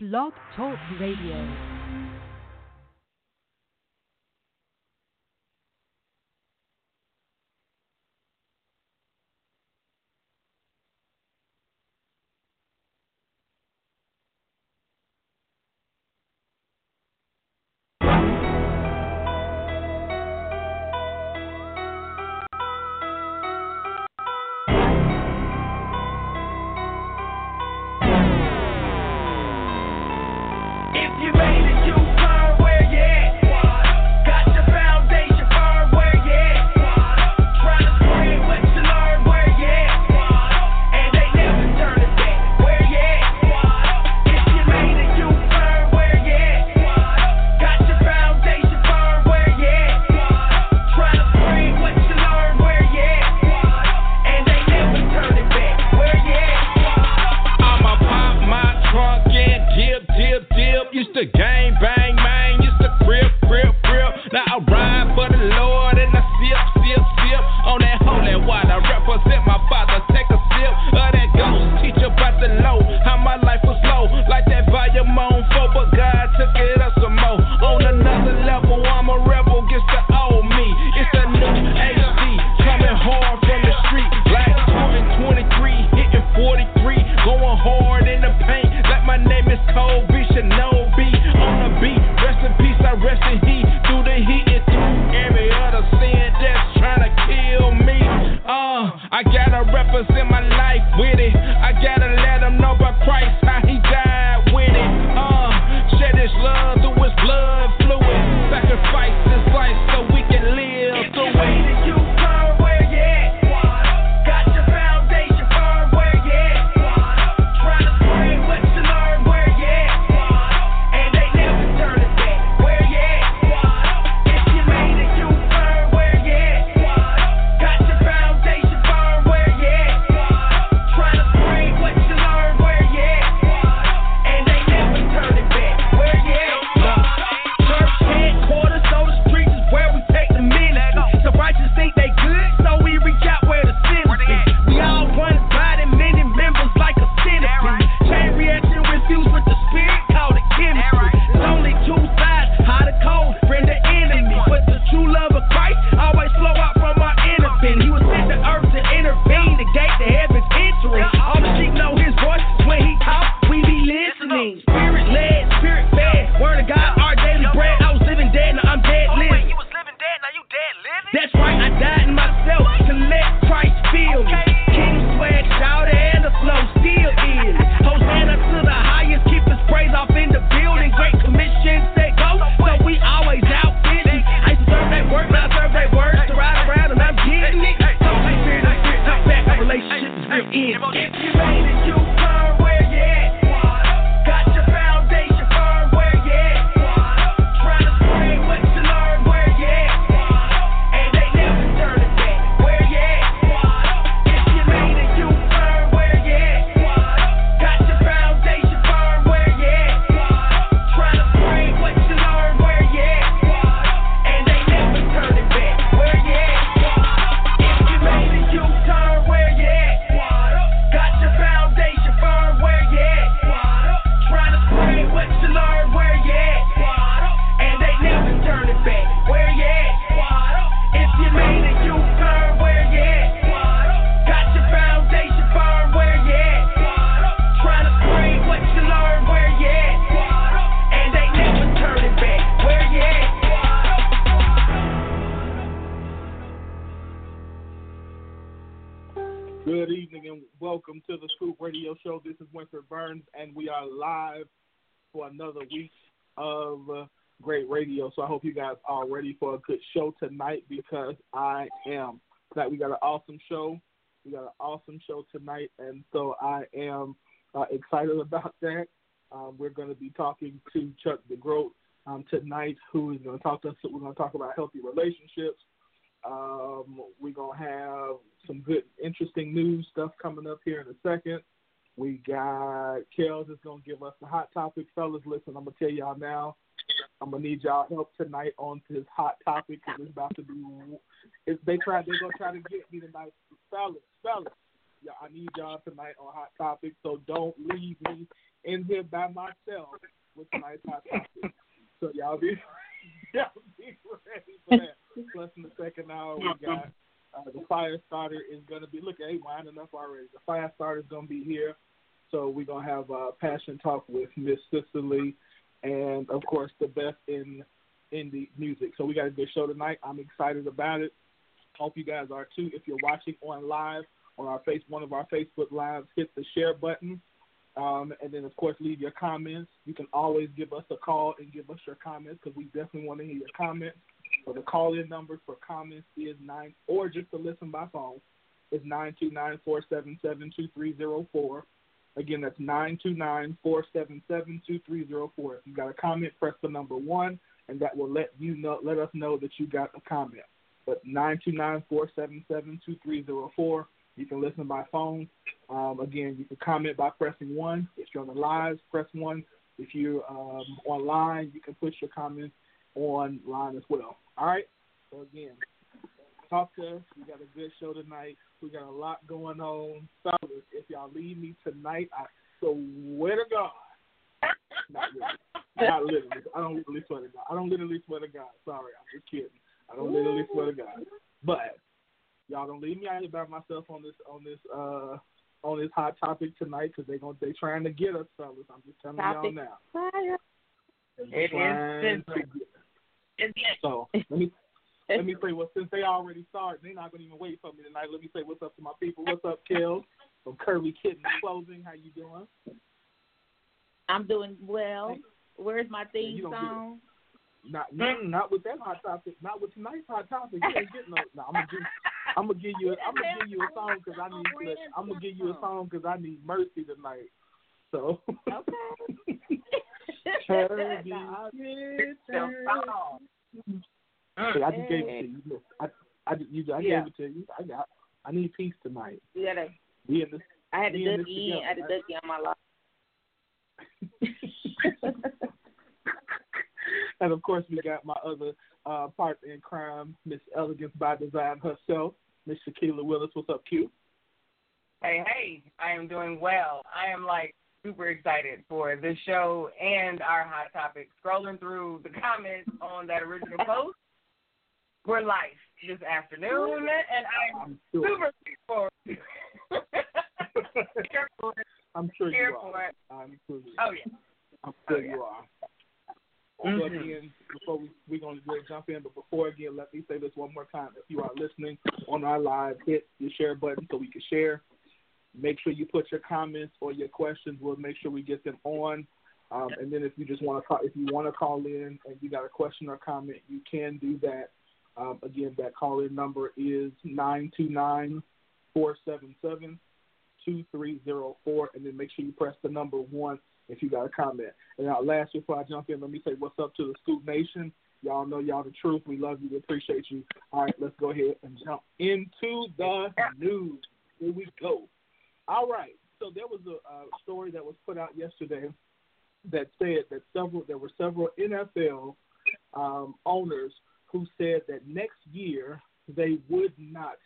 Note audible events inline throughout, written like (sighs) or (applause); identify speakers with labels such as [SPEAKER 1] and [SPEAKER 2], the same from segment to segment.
[SPEAKER 1] Blog Talk Radio.
[SPEAKER 2] Winfred Burns, and we are live for another week of uh, great radio. So I hope you guys are ready for a good show tonight because I am. Tonight we got an awesome show. We got an awesome show tonight, and so I am uh, excited about that. Um, we're going to be talking to Chuck DeGroat um, tonight, who is going to talk to us. We're going to talk about healthy relationships. Um, we're going to have some good, interesting news stuff coming up here in a second. We got Kellz is gonna give us the hot topic, fellas. Listen, I'm gonna tell y'all now. I'm gonna need y'all help tonight on this hot topic because it's about to be. If they try, they're gonna try to get me tonight, fellas, fellas. Yeah, I need y'all tonight on hot topic. So don't leave me in here by myself with tonight's hot topic. So y'all be, (laughs) y'all be ready for that. Plus, in the second hour, we got uh, the fire starter is gonna be. Look, hey, winding up already. The fire starter is gonna be here. So we're gonna have a passion talk with Miss Cicely and of course the best in indie music. So we got a good show tonight. I'm excited about it. Hope you guys are too. If you're watching on live on our face one of our Facebook lives, hit the share button. Um, and then, of course, leave your comments. You can always give us a call and give us your comments because we definitely want to hear your comments. So the call-in number for comments is nine, or just to listen by phone is nine two nine four seven seven two three zero four. Again, that's nine two nine four seven seven two three zero four. If you got a comment, press the number one, and that will let you know, let us know that you got a comment. But nine two nine four seven seven two three zero four. You can listen by phone. Um, again, you can comment by pressing one. If you're on the live, press one. If you're um, online, you can put your comments online as well. All right. So again, talk to us. We got a good show tonight. We got a lot going on. Fellas, if y'all leave me tonight, I swear to God. Not really. Not literally. I don't literally swear to God. I don't literally swear to God. Sorry, I'm just kidding. I don't literally swear to God. But y'all don't leave me out here by myself on this on this uh on this hot topic tonight because they gonna they trying to get us, fellas. I'm just telling
[SPEAKER 3] Topic
[SPEAKER 2] y'all now.
[SPEAKER 3] fire. It is
[SPEAKER 2] trying to get us. So let me let me say well since they already started, they're not gonna even wait for me tonight. Let me say what's up to my people. What's up, Kel from Kirby Kitten Clothing? How you doing?
[SPEAKER 3] I'm doing well. Where's my theme song?
[SPEAKER 2] Not not with that hot topic. Not with tonight's hot topic. You ain't getting no. no I'm gonna give. I'm gonna give you. I'm gonna give you a song because I need. Look, I'm gonna give you a song because I need mercy tonight. So.
[SPEAKER 3] Okay. (laughs)
[SPEAKER 2] Kirby
[SPEAKER 3] No,
[SPEAKER 2] Kitten.
[SPEAKER 3] song.
[SPEAKER 2] Hey, I just gave it to you. I, I, you, I
[SPEAKER 3] Yeah.
[SPEAKER 2] gave it to you. I got. I need peace tonight.
[SPEAKER 3] You gotta,
[SPEAKER 2] We in this.
[SPEAKER 3] I had to
[SPEAKER 2] We in
[SPEAKER 3] duck
[SPEAKER 2] this.
[SPEAKER 3] I had to
[SPEAKER 2] together,
[SPEAKER 3] duck on my life. (laughs)
[SPEAKER 2] and of course, we got my other uh, partner in crime, Miss Elegance by Design herself, Miss Shaquila Willis. What's up, Q?
[SPEAKER 4] Hey, hey, I am doing well. I am like super excited for this show and our hot topic. Scrolling through the (laughs) comments on that original post, we're live this afternoon, and I'm
[SPEAKER 2] sure.
[SPEAKER 4] super looking forward to it. Here for it.
[SPEAKER 2] I'm sure
[SPEAKER 4] Here
[SPEAKER 2] you are. I'm sure. You
[SPEAKER 4] Oh, yeah.
[SPEAKER 2] I'm sure
[SPEAKER 4] Oh, yeah.
[SPEAKER 2] you are. So
[SPEAKER 4] Mhm.
[SPEAKER 2] again, before we we're gonna really jump in, but before again, let me say this one more time. If you are listening on our live, hit the share button so we can share. Make sure you put your comments or your questions. We'll make sure we get them on. Um, and then if you just want to call, if you want to call in and you got a question or comment, you can do that. Um, again, that call in number is nine two nine four seven seven two three zero four, and then make sure you press the number one if you got a comment. And now, last before I jump in, let me say what's up to the Scoop Nation. Y'all know y'all the truth. We love you. We appreciate you. All right, let's go ahead and jump into the news. Here we go. All right. So there was a, a story that was put out yesterday that said that several there were several NFL um, owners who said that next year they would not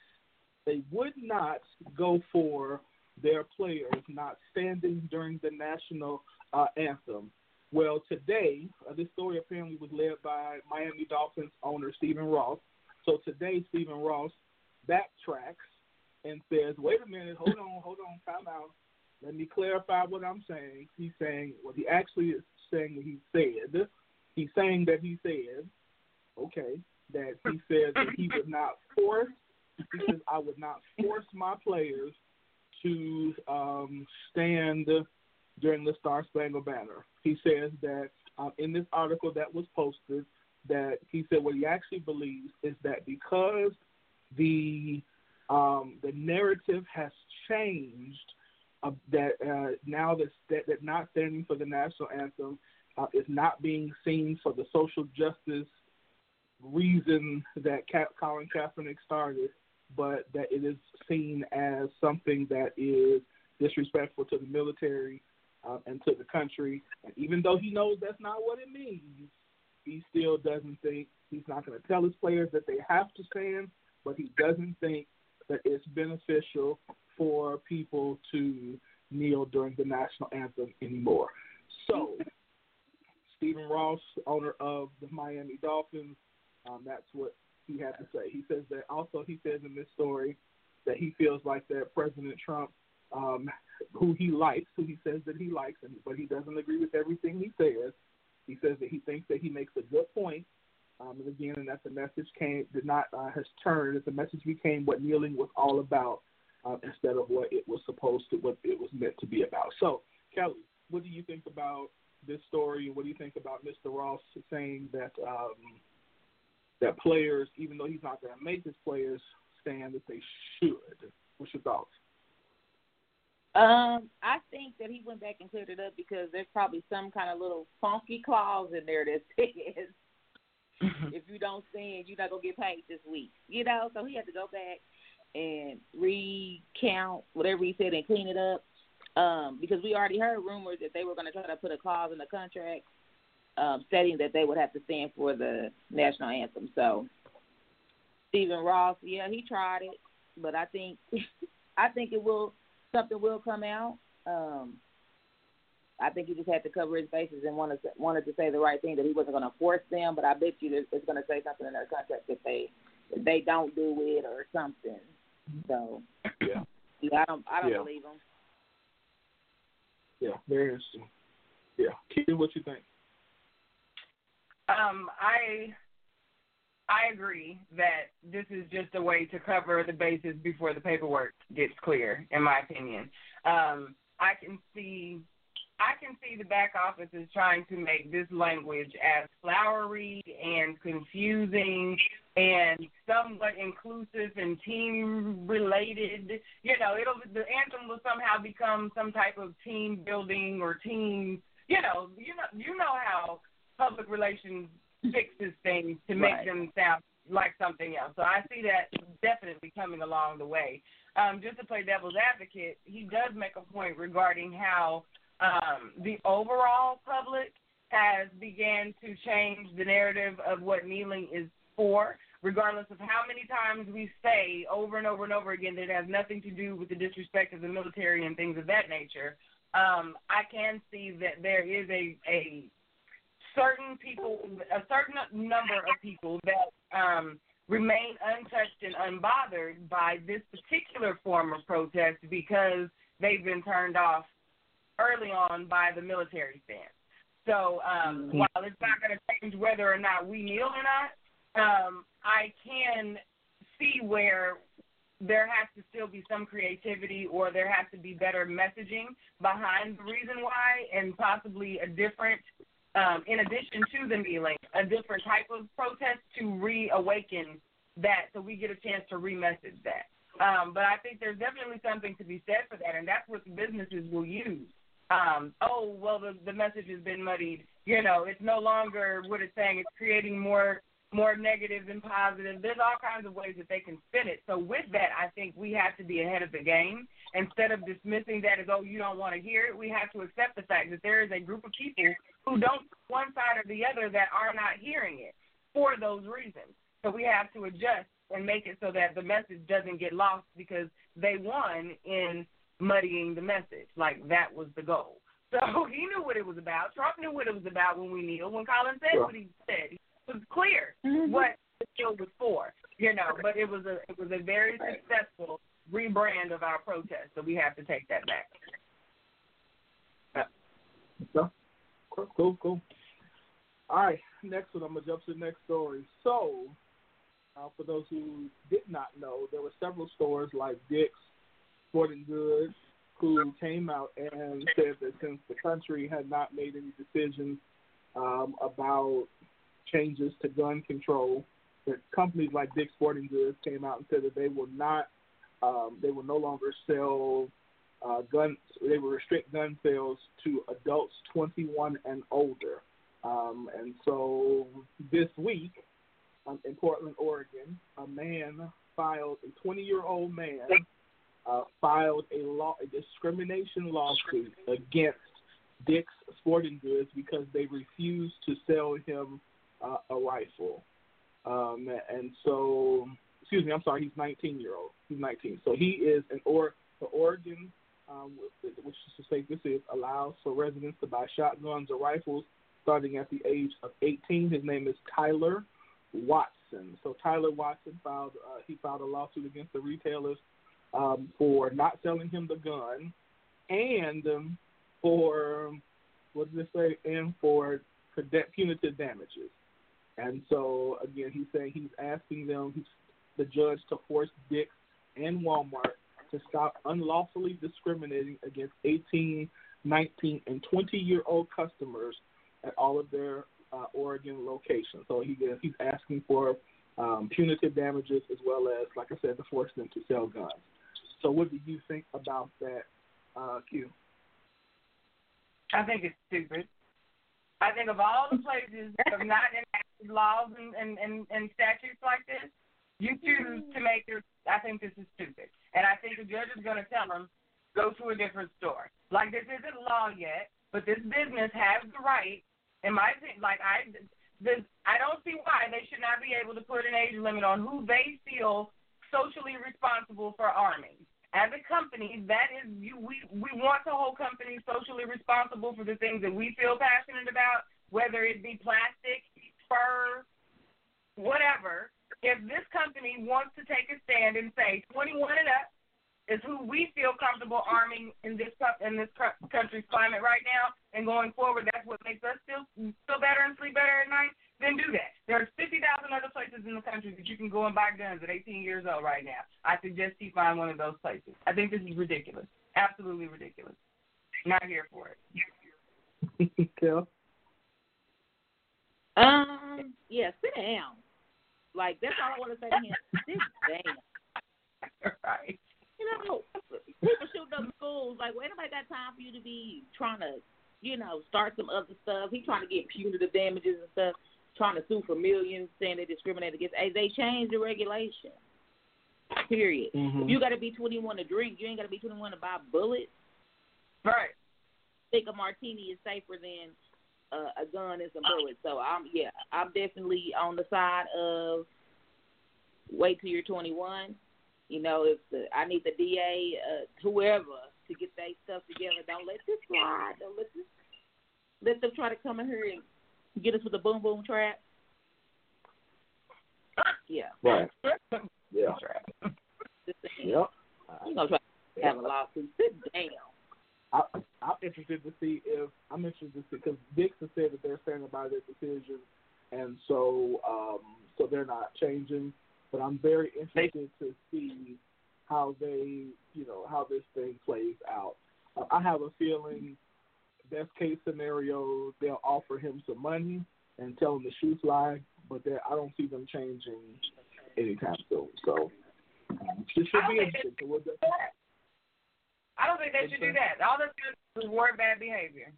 [SPEAKER 2] they would not go for their players not standing during the national uh, anthem. Well, today uh, this story apparently was led by Miami Dolphins owner Stephen Ross. So today Stephen Ross backtracks and says, "Wait a minute, hold on, hold on, time out. Let me clarify what I'm saying." He's saying what he actually is saying. He said. He's saying that he said, okay, that he says that he would not force. He says I would not force my players to um, stand during the Star Spangled Banner. He says that uh, in this article that was posted, that he said what he actually believes is that because the um, the narrative has changed, uh, that uh, now that, that that not standing for the national anthem uh, is not being seen for the social justice reason that Colin Kaepernick started, but that it is seen as something that is disrespectful to the military uh, and to the country. And even though he knows that's not what it means, he still doesn't think he's not going to tell his players that they have to stand, but he doesn't think that it's beneficial for people to kneel during the national anthem anymore. So, Stephen Ross, owner of the Miami Dolphins, um, that's what he had to say. He says that also he says in this story that he feels like that President Trump, um, who he likes, who he says that he likes, and but he doesn't agree with everything he says. He says that he thinks that he makes a good point, um, and again, and that the message came did not uh, has turned. That the message became what kneeling was all about, uh, instead of what it was supposed to, what it was meant to be about. So, Kelly, what do you think about this story? What do you think about Mr. Ross saying that um, that players, even though he's not going to make his players stand, that they should? What's your thoughts?
[SPEAKER 3] Um, I think that he went back and cleared it up because there's probably some kind of little funky clause in there that (laughs) says if you don't stand, you're not gonna get paid this week. You know, so he had to go back and recount whatever he said and clean it up. Um, because we already heard rumors that they were going to try to put a clause in the contract um, stating that they would have to stand for the national anthem. So Stephen Ross, yeah, he tried it, but I think (laughs) I think it will something will come out. Um, I think he just had to cover his bases and wanted to, wanted to say the right thing that he wasn't going to force them. But I bet you it's going to say something in their contract if they if they don't do it or something. So
[SPEAKER 2] Yeah,
[SPEAKER 3] yeah, I don't I don't
[SPEAKER 2] Yeah.
[SPEAKER 3] believe him.
[SPEAKER 2] yeah, very interesting. Yeah, Keith, what you think?
[SPEAKER 4] Um, I I agree that this is just a way to cover the bases before the paperwork gets clear, in my opinion. Um, I can see I can see the back office is trying to make this language as flowery and confusing and somewhat inclusive and team related. You know, it'll the anthem will somehow become some type of team building or team. You know, you know, you know how public relations fixes things to make
[SPEAKER 3] Right.
[SPEAKER 4] them sound like something else. So I see that definitely coming along the way. Um, just to play devil's advocate, he does make a point regarding how um, the overall public has began to change the narrative of what kneeling is for, regardless of how many times we say over and over and over again that it has nothing to do with the disrespect of the military and things of that nature. Um, I can see that there is a, a certain people, a certain number of people that um, remain untouched and unbothered by this particular form of protest because they've been turned off early on by the military stance. So um,
[SPEAKER 3] Mhm.
[SPEAKER 4] while it's not going to change whether or not we kneel or not, um, I can see where there has to still be some creativity or there has to be better messaging behind the reason why and possibly a different um, in addition to the kneeling, a different type of protest to reawaken that so we get a chance to remessage that. Um, but I think there's definitely something to be said for that, and that's what the businesses will use. Um, oh, well, the, the message has been muddied. You know, it's no longer what it's saying. It's creating more more negative than positive. There's all kinds of ways that they can spin it. So with that, I think we have to be ahead of the game. Instead of dismissing that as, oh, you don't want to hear it, we have to accept the fact that there is a group of people who don't, one side or the other, that are not hearing it for those reasons. So we have to adjust and make it so that the message doesn't get lost because they won in muddying the message. Like that was the goal. So (laughs) he knew what it was about. Trump knew what it was about when we kneel. When Colin said
[SPEAKER 2] Sure.
[SPEAKER 4] what he said, it was clear
[SPEAKER 3] Mm-hmm.
[SPEAKER 4] what the deal was for. You know, but it was a it was a very
[SPEAKER 3] Right.
[SPEAKER 4] successful rebrand of our protest. So we have to take that back.
[SPEAKER 2] So, cool, cool. All right, next one. I'm gonna jump to the next story. So, uh, for those who did not know, there were several stores like Dick's, Sporting Goods, who came out and said that since the country had not made any decisions um, about changes to gun control, that companies like Dick's Sporting Goods came out and said that they will not, um, they will no longer sell uh, gun. They will restrict gun sales to adults 21 and older. Um, and so this week um, in Portland, Oregon, a man filed a 20-year-old man uh, filed a law a discrimination lawsuit against Dick's Sporting Goods because they refused to sell him uh, a rifle. Um, and so, excuse me, I'm sorry, he's 19 year old. He's 19. So he is an or the Oregon um, which is to say this is allows for residents to buy shotguns or rifles starting at the age of 18. His name is Tyler Watson. So Tyler Watson filed uh, he filed a lawsuit against the retailers um, for not selling him the gun and um, for what does it say? And for punitive damages. And so again, he's saying he's asking them, he's the judge to force Dick's and Walmart to stop unlawfully discriminating against 18, 19, and 20 year old customers at all of their uh, Oregon locations. So he he's asking for um, punitive damages as well as, like I said, to force them to sell guns. So what do you think about that, uh, Q?
[SPEAKER 4] I think it's stupid. I think of all the places have not enacted laws and, and, and, and statutes like this, you choose to make your. I think this is stupid, and I think the judge is going to tell them go to a different store. Like this isn't law yet, but this business has the right, in my opinion. Like I, this, I don't see why they should not be able to put an age limit on who they feel socially responsible for arming as a company, that is you we we want to hold companies socially responsible for the things that we feel passionate about, whether it be plastic, fur, whatever. If this company wants to take a stand and say 21 and up is who we feel comfortable arming in this in this country's climate right now, and going forward, that's what makes us feel feel better and sleep better at night then do that. There's 50,000 other places in the country that you can go and buy guns at 18 years old right now. I suggest you find one of those places. I think this is ridiculous. Absolutely ridiculous. Not here for
[SPEAKER 2] it. (laughs) Kel?
[SPEAKER 3] Um, yeah, sit down. Like, that's all I want to say to him. Sit down. (laughs)
[SPEAKER 4] right.
[SPEAKER 3] You know, people shooting up schools. Like, well, anybody got time for you to be trying to, you know, start some other stuff? He trying to get punitive damages and stuff trying to sue for millions, saying they discriminate against. Hey, they changed the regulation. Period.
[SPEAKER 2] Mm-hmm.
[SPEAKER 3] If you got to be 21 to drink, you ain't got to be 21 to buy bullets.
[SPEAKER 4] Right.
[SPEAKER 3] I think a martini is safer than uh, a gun and some bullets. So I'm yeah, I'm definitely on the side of wait till you're 21. You know, if the I need the DA, uh, whoever, to get that stuff together. Don't let this slide. Don't let this let them try to come in here and get us with a boom boom trap. Yeah.
[SPEAKER 2] Right. Yeah. Yep.
[SPEAKER 3] You gonna try to have a lawsuit? Sit down.
[SPEAKER 2] I, I'm interested to see if I'm interested to see because Dixon said that they're standing by their decision, and so um, so they're not changing. But I'm very interested to see how they, you know, how this thing plays out. Uh, I have a feeling best case scenario, they'll offer him some money and tell him to shoot fly, but I don't see them changing anytime soon. So um, it should be interesting. So we'll
[SPEAKER 4] I don't think they should do that. All that's good is reward bad behavior.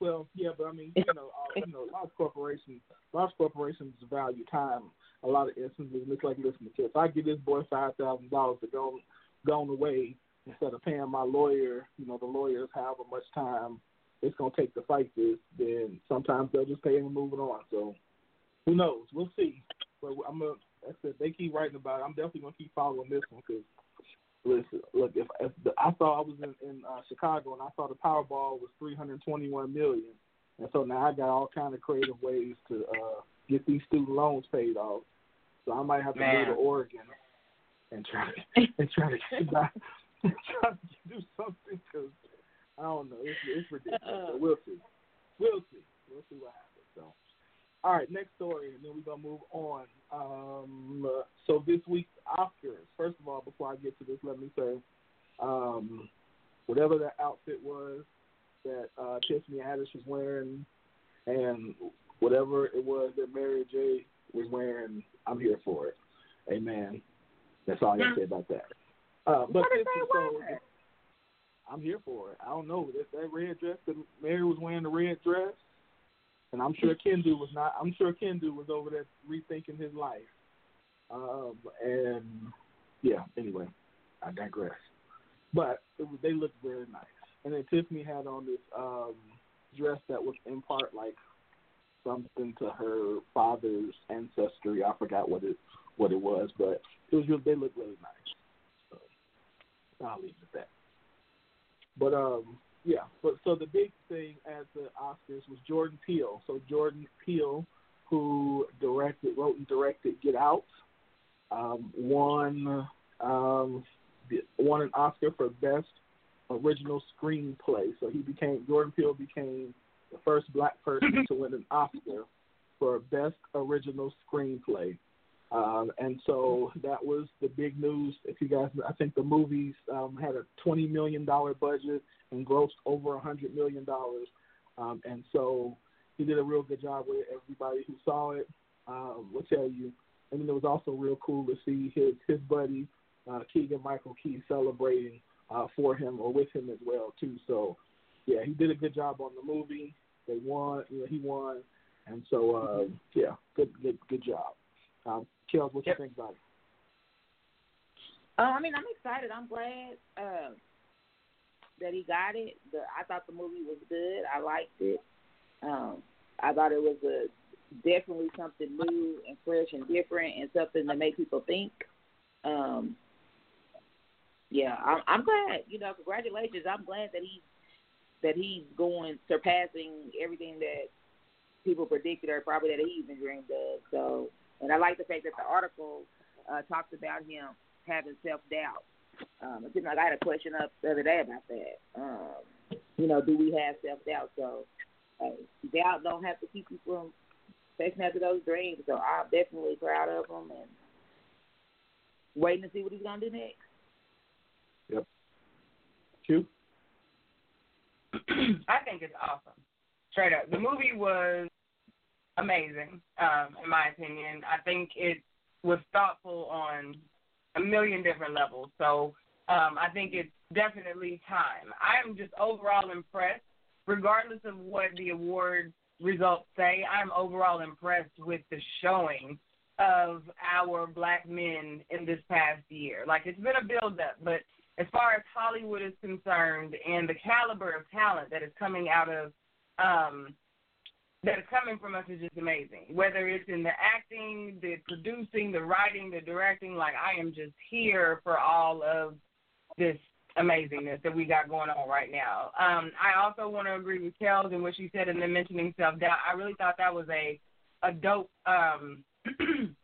[SPEAKER 2] Well, yeah, but I mean, you know, uh, you know, a lot of corporations, a lot of corporations value time. A lot of instances, it's like listen to If I give this boy five thousand dollars to go gone away, instead of paying my lawyer, you know, the lawyers however much time it's gonna take to fight this, then sometimes they'll just pay him and move it on. So who knows? We'll see. But I'm gonna. I said they keep writing about it. I'm definitely gonna keep following this one because listen, look, if, if the, I saw I was in, in uh, Chicago and I saw the Powerball was 321 million, and so now I got all kind of creative ways to uh, get these student loans paid off. So I might have to
[SPEAKER 4] Man.
[SPEAKER 2] go to Oregon and try to (laughs) and try to get back (laughs) trying to do something because I don't know. It's, it's ridiculous. But we'll see. We'll see. We'll see what happens. All right, next story, and then we're gonna move on. Um, so this week's Oscars. First of all, before I get to this, let me say, um, whatever that outfit was that uh, Tiffany Haddish was wearing, and whatever it was that Mary J was wearing, I'm here for it. Amen. That's all I to say about that. Uh, but this so. I'm here for it. I don't know that that red dress that Mary was wearing the red dress, and I'm sure Kendu was not. I'm sure Kendu was over there rethinking his life. Um, and yeah, anyway, I digress. But it they looked very nice. And then Tiffany had on this um, dress that was in part like something to her father's ancestry. I forgot what it what it was, but it was they looked really nice. So I'll leave it at that. But um, yeah. But so the big thing at the Oscars was Jordan Peele. So Jordan Peele, who directed, wrote and directed Get Out, um, won um, won an Oscar for best original screenplay. So he became Jordan Peele became the first black person (laughs) to win an Oscar for best original screenplay. Um, and so that was the big news. If you guys, I think the movies um, had a twenty million dollar budget and grossed over a hundred million dollars. Um, and so he did a real good job with everybody who saw it. Um, will tell you. And then it was also real cool to see his his buddy uh, Keegan Michael Key celebrating uh, for him or with him as well too. So yeah, he did a good job on the movie. They won. You know, he won. And so uh, yeah, good good good job. Um, Kellz, what
[SPEAKER 4] Yep.
[SPEAKER 2] you think about it?
[SPEAKER 3] Uh, I mean, I'm excited. I'm glad uh, that he got it. The, I thought the movie was good. I liked it. Um, I thought it was a definitely something new and fresh and different, and something to make people think. Um, yeah, I'm, I'm glad. You know, congratulations. I'm glad that he's that he's going surpassing everything that people predicted or probably that he even dreamed of. So, and I like the fact that the article uh, talks about him having self doubt. Um, it seemed like I had a question up the other day about that. Um, you know, do we have self doubt? So, hey, doubt don't have to keep you from chasing after those dreams. So, I'm definitely proud of him and waiting to see what he's gonna do next.
[SPEAKER 2] Yep. You? (clears throat)
[SPEAKER 4] I think it's awesome. Straight up. The movie was amazing, um, in my opinion. I think it was thoughtful on a million different levels. So um, I think it's definitely time. I am just overall impressed, regardless of what the award results say. I'm overall impressed with the showing of our black men in this past year. Like it's been a build up, but as far as Hollywood is concerned and the caliber of talent that is coming out of um that is coming from us is just amazing. Whether it's in the acting, the producing, the writing, the directing, like I am just here for all of this amazingness that we got going on right now. Um, I also want to agree with Kellz and what she said and then mentioning self doubt. I really thought that was a a dope um (clears throat)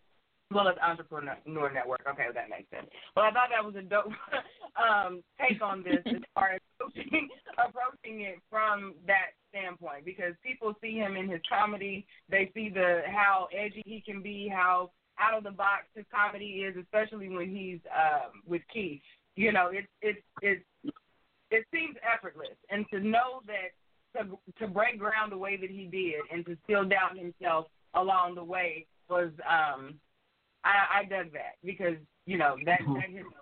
[SPEAKER 4] well it's entrepreneur network. Okay, that makes sense. Well I thought that was a dope (laughs) um take on this as far as approaching, (laughs) approaching it from that standpoint because people see him in his comedy, they see the how edgy he can be, how out of the box his comedy is, especially when he's um with Keith. You know, it's it's it's it seems effortless. And to know that to to break ground the way that he did and to still doubt himself along the way was um I, I dug that because you know that that hit such a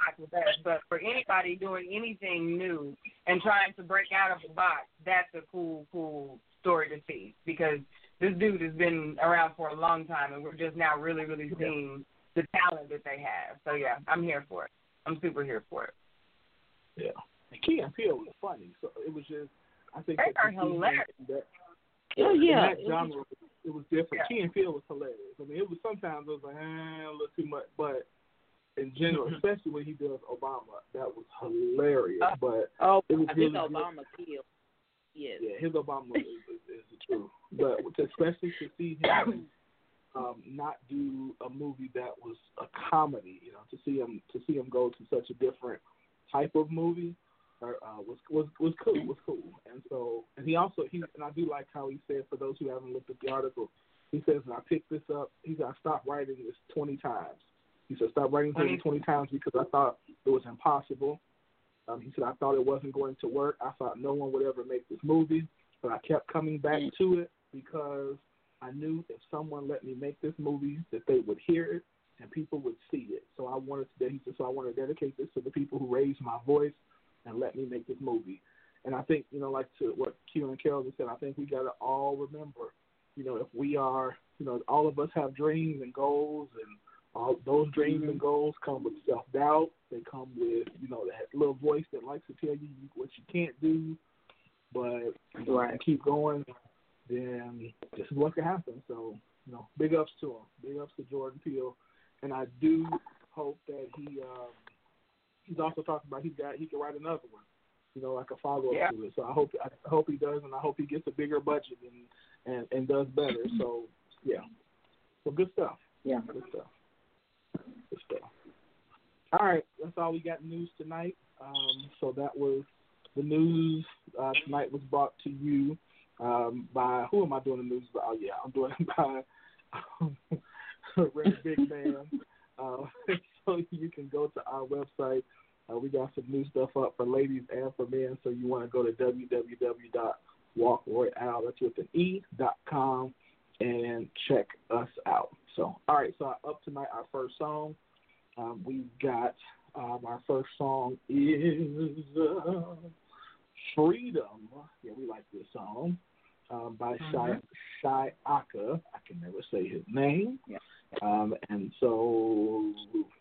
[SPEAKER 4] box with that. But for anybody doing anything new and trying to break out of the box, that's a cool cool story to see because this dude has been around for a long time and we're just now really really seeing the talent that they have. So yeah, I'm here for it. I'm super here for it.
[SPEAKER 2] Yeah. And Key and Peele was funny, so it was just I think
[SPEAKER 4] They
[SPEAKER 2] that
[SPEAKER 4] are
[SPEAKER 2] to
[SPEAKER 4] hilarious.
[SPEAKER 2] in That,
[SPEAKER 3] Oh
[SPEAKER 2] in
[SPEAKER 3] yeah,
[SPEAKER 2] that genre, it was different.
[SPEAKER 4] Yeah.
[SPEAKER 2] Key and Peele was hilarious. I mean, it was sometimes it was like eh, a little too much, but in general, especially when he does Obama, that was hilarious.
[SPEAKER 4] Oh.
[SPEAKER 2] but
[SPEAKER 3] oh,
[SPEAKER 2] it was
[SPEAKER 3] think. Obama killed. Yes.
[SPEAKER 2] yeah, his Obama is, is, is the truth. But especially to see him um, not do a movie that was a comedy, you know, to see him to see him go to such a different type of movie uh, uh, was was was cool. Was cool. And so, and he also he and I do like how he said for those who haven't looked at the article, he says I picked this up. He said I stopped writing this twenty times. He said stop writing this twenty times because I thought it was impossible. Um, he said I thought it wasn't going to work. I thought no one would ever make this movie, but I kept coming back to it because I knew if someone let me make this movie that they would hear it and people would see it. So I wanted to he said, so I want to dedicate this to the people who raised my voice and let me make this movie. And I think, you know, like to what Q and Carol said, I think we gotta all remember, you know, if we are you know, all of us have dreams and goals and all those dreams and goals come with self doubt. They come with, you know, that little voice that likes to tell you what you can't do, but you know,
[SPEAKER 3] Right.
[SPEAKER 2] keep going. Then this is what can happen. So, you know, big ups to him. Big ups to Jordan Peele, and I do hope that he. Um, he's also talking about he got he can write another one. you know, like a follow up
[SPEAKER 4] Yeah.
[SPEAKER 2] to it. So I hope I hope he does, and I hope he gets a bigger budget and and and does better. So yeah, so good stuff.
[SPEAKER 3] Yeah.
[SPEAKER 2] Good stuff. All right, that's all we got news tonight. Um, so that was the news uh, tonight was brought to you um, by who am I doing the news by? Oh yeah, I'm doing it by um, (laughs) Red Big Man. Uh, (laughs) so you can go to our website. Uh, we got some new stuff up for ladies and for men. So you want to go to www.walkroyale, that's with an E, dot com, and check us out. So, all right, so up tonight, our first song. Um, we've got um, our first song is uh, Freedom. Yeah, we like this song um, by Shy Aka. I can never say his name.
[SPEAKER 3] Yeah.
[SPEAKER 2] Um, and so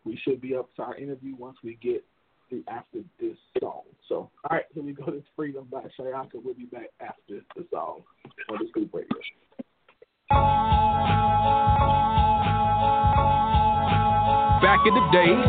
[SPEAKER 2] we should be up to our interview once we get through after this song. So, all right, here we go. to Freedom by Shayaka. We'll be back after the song on the Scoop Radio.
[SPEAKER 5] Back in the days,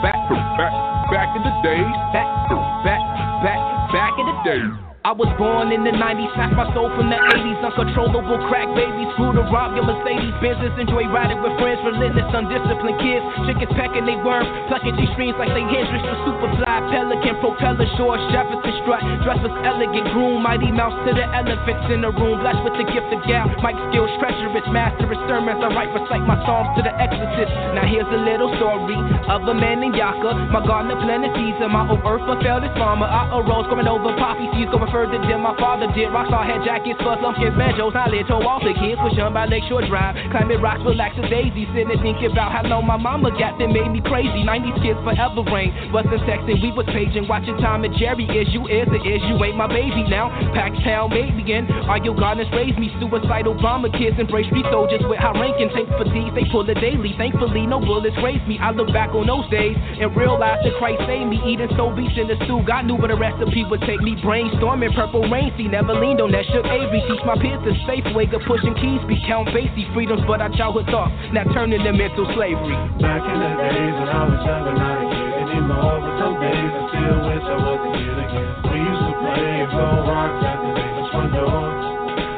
[SPEAKER 5] back, back, back in the days, back, back, back, back in the days.
[SPEAKER 6] I was born in the 90s, snatched my soul from the 80s. Uncontrollable crack babies, screw to rob your Mercedes. Business, enjoy riding with friends, relentless, undisciplined kids. Chickens pecking they worms, plucking G streams like they Hendrix. The superfly, pelican, propeller, shore, Jefferson strut. Dress elegant, groom, mighty mouse to the elephants in the room. Blessed with the gift of gal, mic skills, treacherous, master of sermons. I write, recite my psalms to the exorcist. Now here's a little story of a man named Yaka. My gardener planted seeds and my old earth fulfilled his farmer. I arose, going over poppy seeds, going further than my father did. Rockstar had jackets for lumpkins, banjos, knowledge. Told all the kids was young by Lakeshore Drive. Climbing rocks, relax a daisy. Sitting thinking about how long my mama got that made me crazy. 90s kids forever reign. Wasn't texting, we was paging. Watching Tom and Jerry. Is you is it is you ain't my baby now. Packtown made me in. Are your gardeners raised me? Suicidal bomber kids embrace street soldiers with high ranking. For these, they pull it daily. Thankfully, no bullets raised me. I look back on those days and realize that Christ saved me. Eating so beats in the stew. God knew where the recipe would take me. Brainstorming purple rain. See, never leaned on that shook Avery. Teach my peers the safe way of pushing keys. Be count Basie freedoms, but our childhood thoughts now turning them into slavery.
[SPEAKER 7] Back in the days when I was younger, not a kid anymore. But some days I still wish I was a kid again. We used to play and throw rocks at the neighbor's front door.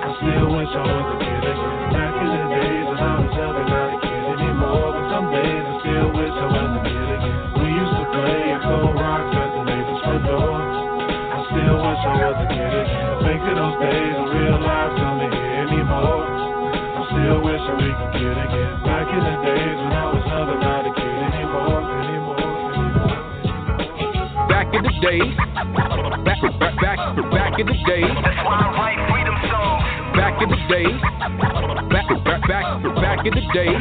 [SPEAKER 7] I still wish I was a kid
[SPEAKER 5] in the days, back, back, back, back in the days. Back in the days, back, back, back, back in the days.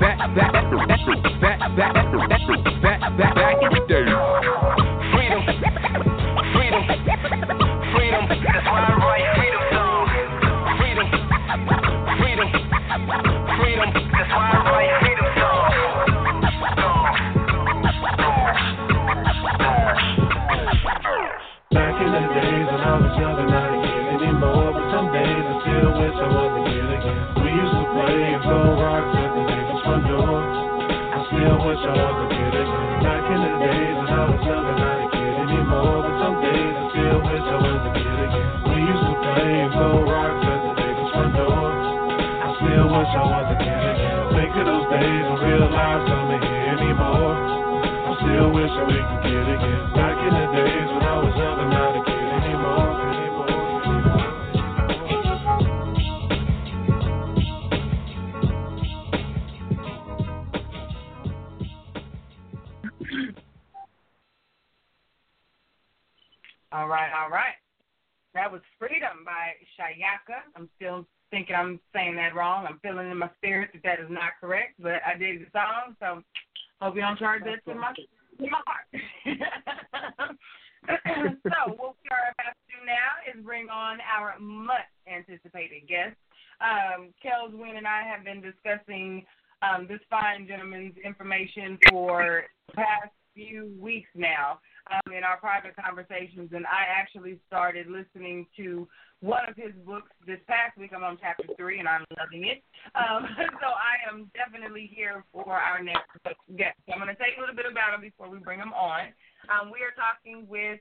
[SPEAKER 5] Back, back, back, back, back, back, back, back, back, back in the days.
[SPEAKER 8] Freedom, freedom, freedom. That's why I write. Freedom,
[SPEAKER 7] not a kid anymore. But some days I still wish I was a kid again. We used to play and throw rocks at the front door. I still wish I was a kid. Think of those days and realize I'm not anymore. I still we could get again. Back in the days when I was younger, not
[SPEAKER 4] information for the past few weeks now. um, in our private conversations, and I actually started listening to one of his books this past week. I'm on chapter three, and I'm loving it. Um, (laughs) so I am definitely here for our next guest. So I'm going to tell you a little bit about him before we bring him on. Um, we are talking with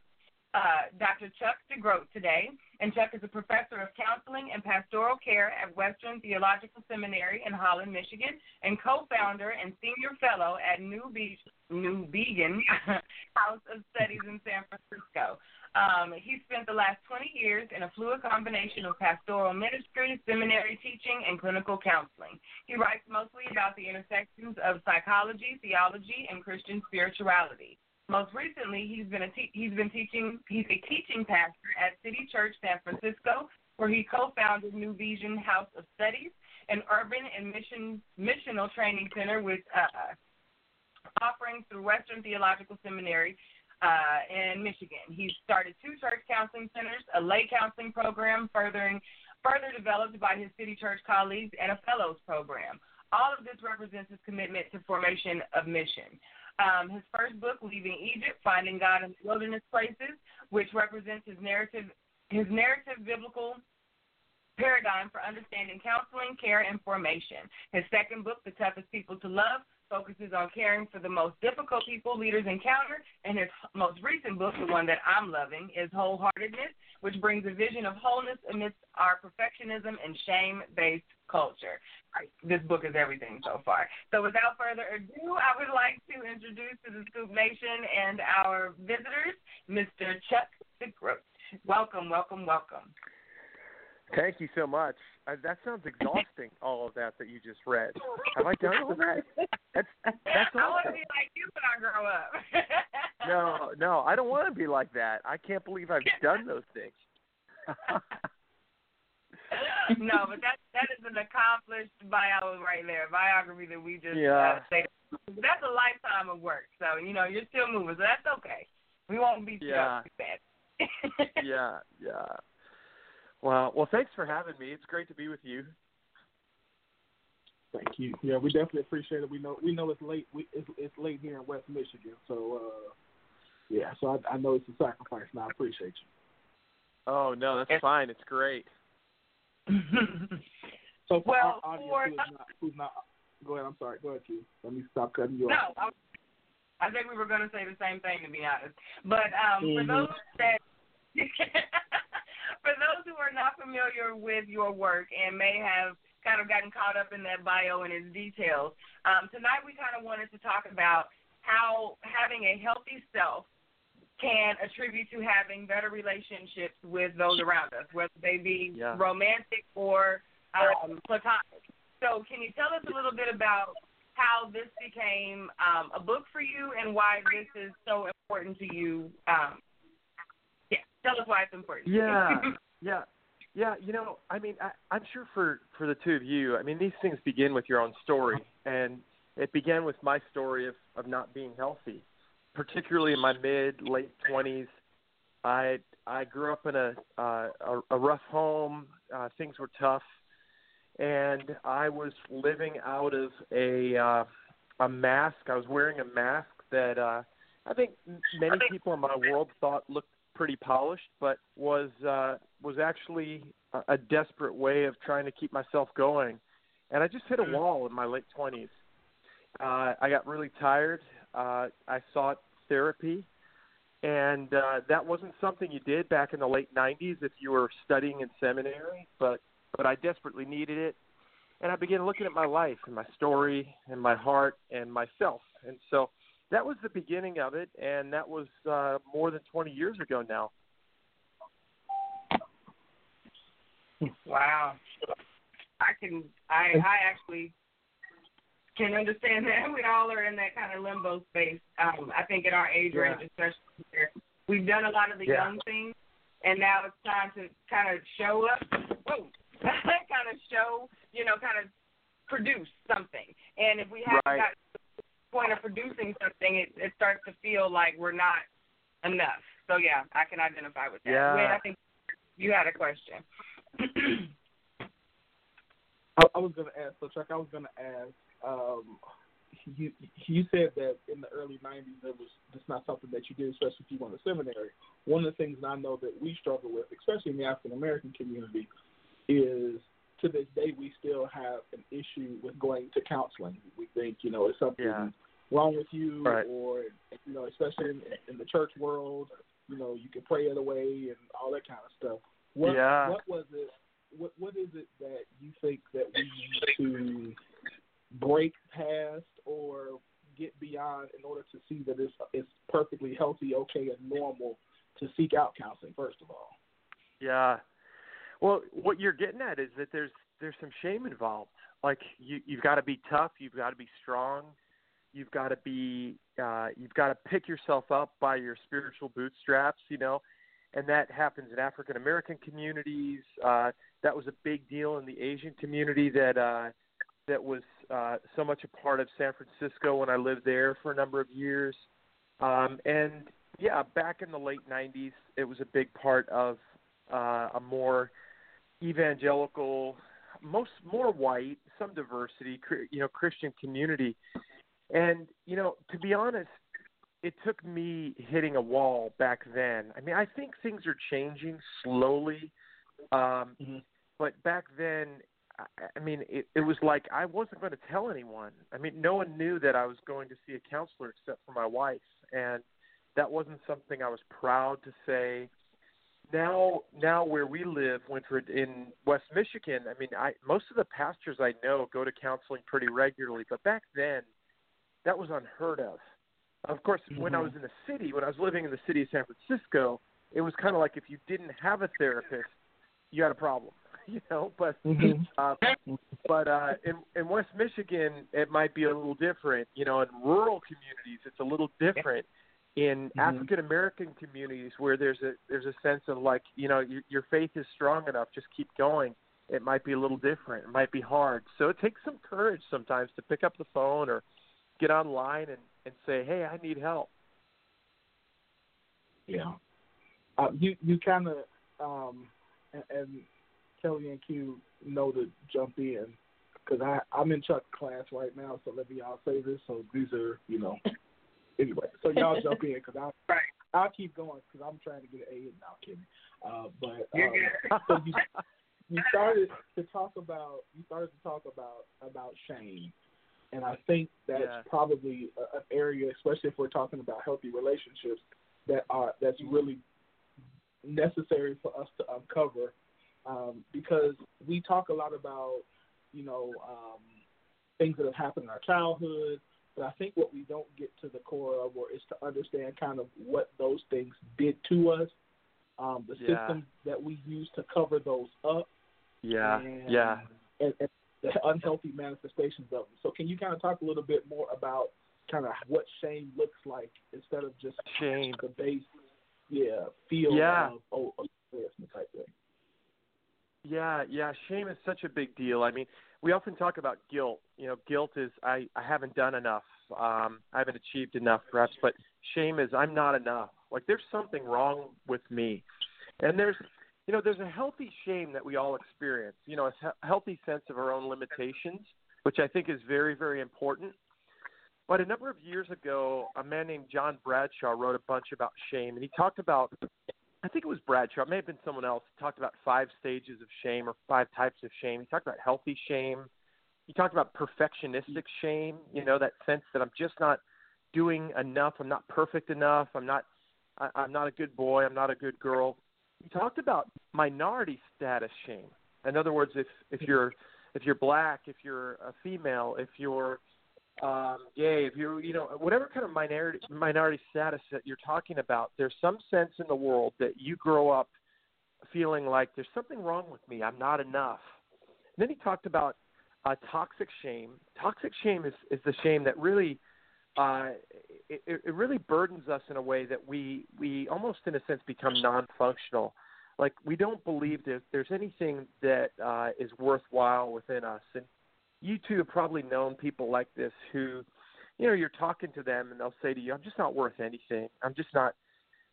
[SPEAKER 4] uh, Dr. Chuck DeGroat today, and Chuck is a professor of counseling and pastoral care at Western Theological Seminary in Holland, Michigan, and co-founder and senior fellow at New, Be- Newbigin (laughs) House of Studies in San Francisco. Um, he spent the last 20 years in a fluid combination of pastoral ministry, seminary teaching, and clinical counseling. He writes mostly about the intersections of psychology, theology, and Christian spirituality. Most recently, he's been a te- he's been teaching he's a teaching pastor at City Church San Francisco, where he co-founded Newbigin House of Studies, an urban and mission missional training center with uh, offerings through Western Theological Seminary uh, in Michigan. He's started two church counseling centers, a lay counseling program, furthering further developed by his City Church colleagues, and a fellows program. All of this represents his commitment to formation of mission. Um, his first book, Leaving Egypt: Finding God in Wilderness Places, which represents his narrative, his narrative biblical paradigm for understanding counseling, care, and formation. His second book, The Toughest People to Love, focuses on caring for the most difficult people leaders encounter, and his most recent book, the one that I'm loving, is Wholeheartedness, which brings a vision of wholeness amidst our perfectionism and shame-based culture. This book is everything so far. So without further ado, I would like to introduce to the Scoop Nation and our visitors, Mr. Chuck DeGroat. Welcome, welcome, welcome.
[SPEAKER 9] Thank you so much. Uh, that sounds exhausting. (laughs) all of that that you just read. Have I done all that? That's that's
[SPEAKER 4] I want to be like you when I grow up.
[SPEAKER 9] No, no, I don't (laughs) want to be like that. I can't believe I've done those things. (laughs)
[SPEAKER 4] no, but that that is an accomplished bio right there, biography that we just
[SPEAKER 9] Yeah.
[SPEAKER 4] uh, say. That's a lifetime of work. So you know you're still moving, so that's okay. We won't be you
[SPEAKER 9] Yeah.
[SPEAKER 4] up with that. (laughs)
[SPEAKER 9] yeah, yeah. Well, well, thanks for having me. It's great to be with you.
[SPEAKER 2] Thank you. Yeah, we definitely appreciate it. We know we know it's late. We it's, it's late here in West Michigan, so uh, yeah. So I, I know it's a sacrifice, and I appreciate you.
[SPEAKER 9] Oh no, that's fine. It's great.
[SPEAKER 2] So
[SPEAKER 4] Well,
[SPEAKER 2] our audience
[SPEAKER 4] for-
[SPEAKER 2] who's not, who's not, go ahead. I'm sorry. Go ahead, Q. Let me stop cutting you
[SPEAKER 4] no,
[SPEAKER 2] off.
[SPEAKER 4] I, I think we were going to say the same thing to be honest. But um, for
[SPEAKER 2] Mhm.
[SPEAKER 4] those that (laughs) for those who are not familiar with your work and may have kind of gotten caught up in that bio and its details, um, tonight we kind of wanted to talk about how having a healthy self can attribute to having better relationships with those around us, whether they be
[SPEAKER 9] Yeah.
[SPEAKER 4] romantic or um, platonic. So, can you tell us a little bit about how this became um, a book for you and why this is so important to you? Um, yeah, tell us why it's important.
[SPEAKER 9] Yeah, (laughs) yeah, yeah. You know, I mean, I, I'm sure for for the two of you, I mean, these things begin with your own story, and it began with my story of of not being healthy, particularly in my mid late twenties. I I grew up in a uh, a, a rough home. Uh, things were tough, and I was living out of a uh, a mask. I was wearing a mask that uh, I think many people in my world thought looked pretty polished, but was uh, was actually a, a desperate way of trying to keep myself going. And I just hit a wall in my late twenties. Uh, I got really tired. Uh, I sought therapy, and uh, that wasn't something you did back in the late '90s if you were studying in seminary. But but I desperately needed it, and I began looking at my life and my story and my heart and myself. And so that was the beginning of it, and that was uh, more than 20 years ago now.
[SPEAKER 4] Wow. I can I I actually can understand that. We all are in that kind of limbo space. Um, I think at our age
[SPEAKER 9] Yeah.
[SPEAKER 4] range especially where we've done a lot of the
[SPEAKER 9] Yeah.
[SPEAKER 4] young things and now it's time to kind of show up. Whoa. (laughs) kind of show, you know, kind of produce something. And if we haven't
[SPEAKER 9] Right.
[SPEAKER 4] got to the point of producing something, it, it starts to feel like we're not enough. So yeah, I can identify with that.
[SPEAKER 9] Yeah.
[SPEAKER 4] Wait, I think you had a question. (clears throat)
[SPEAKER 2] I, I was gonna ask. So Chuck, I was gonna ask. Um, you you said that in the early '90s it was just not something that you did, especially if you went to seminary. One of the things I know that we struggle with, especially in the African American community, is to this day we still have an issue with going to counseling. We think you know it's something
[SPEAKER 9] Yeah.
[SPEAKER 2] wrong with you,
[SPEAKER 9] Right.
[SPEAKER 2] or you know, especially in, in the church world, you know, you can pray it away and all that kind of stuff. What
[SPEAKER 9] Yeah.
[SPEAKER 2] what was it? What what is it that you think that we need to break past or get beyond in order to see that it's it's perfectly healthy, okay, and normal to seek out counseling? First of all,
[SPEAKER 9] Yeah. Well, what you're getting at is that there's there's some shame involved. Like you you've got to be tough, you've got to be strong, you've got to be uh you've got to pick yourself up by your spiritual bootstraps, you know. And that happens in African American communities. Uh that was a big deal in the Asian community that uh that was uh so much a part of San Francisco when I lived there for a number of years. Um and yeah, back in the late 90s, it was a big part of uh, a more evangelical, most more white, some diversity, you know, Christian community. And you know, to be honest, it took me hitting a wall back then. I mean, I think things are changing slowly, um,
[SPEAKER 2] Mhm.
[SPEAKER 9] but back then, I, mean, it, it was like I wasn't going to tell anyone. I mean, no one knew that I was going to see a counselor except for my wife, and that wasn't something I was proud to say now now where we live winfred in west michigan i mean i most of the pastors i know go to counseling pretty regularly but back then that was unheard of of course when i
[SPEAKER 2] Mhm.
[SPEAKER 9] was in the city when i was living in the city of san francisco it was kind of like if you didn't have a therapist you had a problem (laughs) you know but
[SPEAKER 2] Mhm.
[SPEAKER 9] uh, but uh in in west michigan it might be a little different you know in rural communities it's a little different in
[SPEAKER 2] Mhm.
[SPEAKER 9] African American communities where there's a there's a sense of like you know your, your faith is strong enough, just keep going. It might be a little different. It might be hard. So it takes some courage sometimes to pick up the phone or get online and and say, hey, I need help.
[SPEAKER 2] Yeah. Uh, you you kind of um, and, and Kelly and Q know to jump in because I I'm in Chuck class right now, so let me all say this. So these are you know (laughs) anyway. So y'all (laughs) jump in because I
[SPEAKER 4] Right.
[SPEAKER 2] I'll keep going because I'm trying to get an A. Now kidding. Uh, but um, (laughs) so you, you started to talk about you started to talk about about shame, and I think that's
[SPEAKER 9] Yeah.
[SPEAKER 2] probably a, an area, especially if we're talking about healthy relationships, that are that's really necessary for us to uncover, um, because we talk a lot about you know um, things that have happened in our childhood. But I think what we don't get to the core of, or is to understand kind of what those things did to us, um, the
[SPEAKER 9] Yeah.
[SPEAKER 2] systems that we use to cover those up,
[SPEAKER 9] Yeah,
[SPEAKER 2] and,
[SPEAKER 9] yeah.
[SPEAKER 2] and, and the unhealthy manifestations of them. So, can you kind of talk a little bit more about kind of what shame looks like instead of just
[SPEAKER 9] Shame.
[SPEAKER 2] the base, yeah, feel
[SPEAKER 9] Yeah.
[SPEAKER 2] of oh, embarrassment type thing.
[SPEAKER 9] Yeah, yeah, shame is such a big deal. I mean, we often talk about guilt. You know, guilt is I I haven't done enough. Um I haven't achieved enough perhaps, but shame is I'm not enough. Like there's something wrong with me. And there's you know, there's a healthy shame that we all experience. You know, a healthy sense of our own limitations, which I think is very very important. But a number of years ago, a man named John Bradshaw wrote a bunch about shame, and he talked about I think it was Bradshaw, it may have been someone else, he talked about five stages of shame or five types of shame. He talked about healthy shame. He talked about perfectionistic shame, you know, that sense that I'm just not doing enough, I'm not perfect enough, I'm not I, I'm not a good boy, I'm not a good girl. He talked about minority status shame. In other words, if if you're if you're black, if you're a female, if you're um, gay, if you're, you know, whatever kind of minority minority status that you're talking about, there's some sense in the world that you grow up feeling like there's something wrong with me. I'm not enough. And then he talked about uh, toxic shame. Toxic shame is is the shame that really uh, it, it really burdens us in a way that we we almost in a sense become non-functional. Like we don't believe that there's anything that uh, is worthwhile within us, and you two have probably known people like this who, you know, you're talking to them and they'll say to you, "I'm just not worth anything. I'm just not."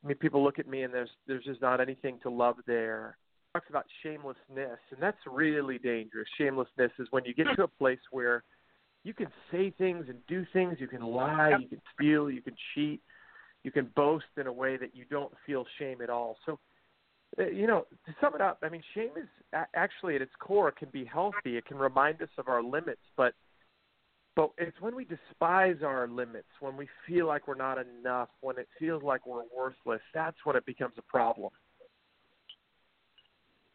[SPEAKER 9] I mean, people look at me and there's there's just not anything to love there. Talks about shamelessness, and that's really dangerous. Shamelessness is when you get to a place where you can say things and do things. You can lie. You can steal. You can cheat. You can boast in a way that you don't feel shame at all. So, you know, to sum it up, I mean, shame is actually at its core can be healthy. It can remind us of our limits, but but it's when we despise our limits, when we feel like we're not enough, when it feels like we're worthless, that's when it becomes a problem.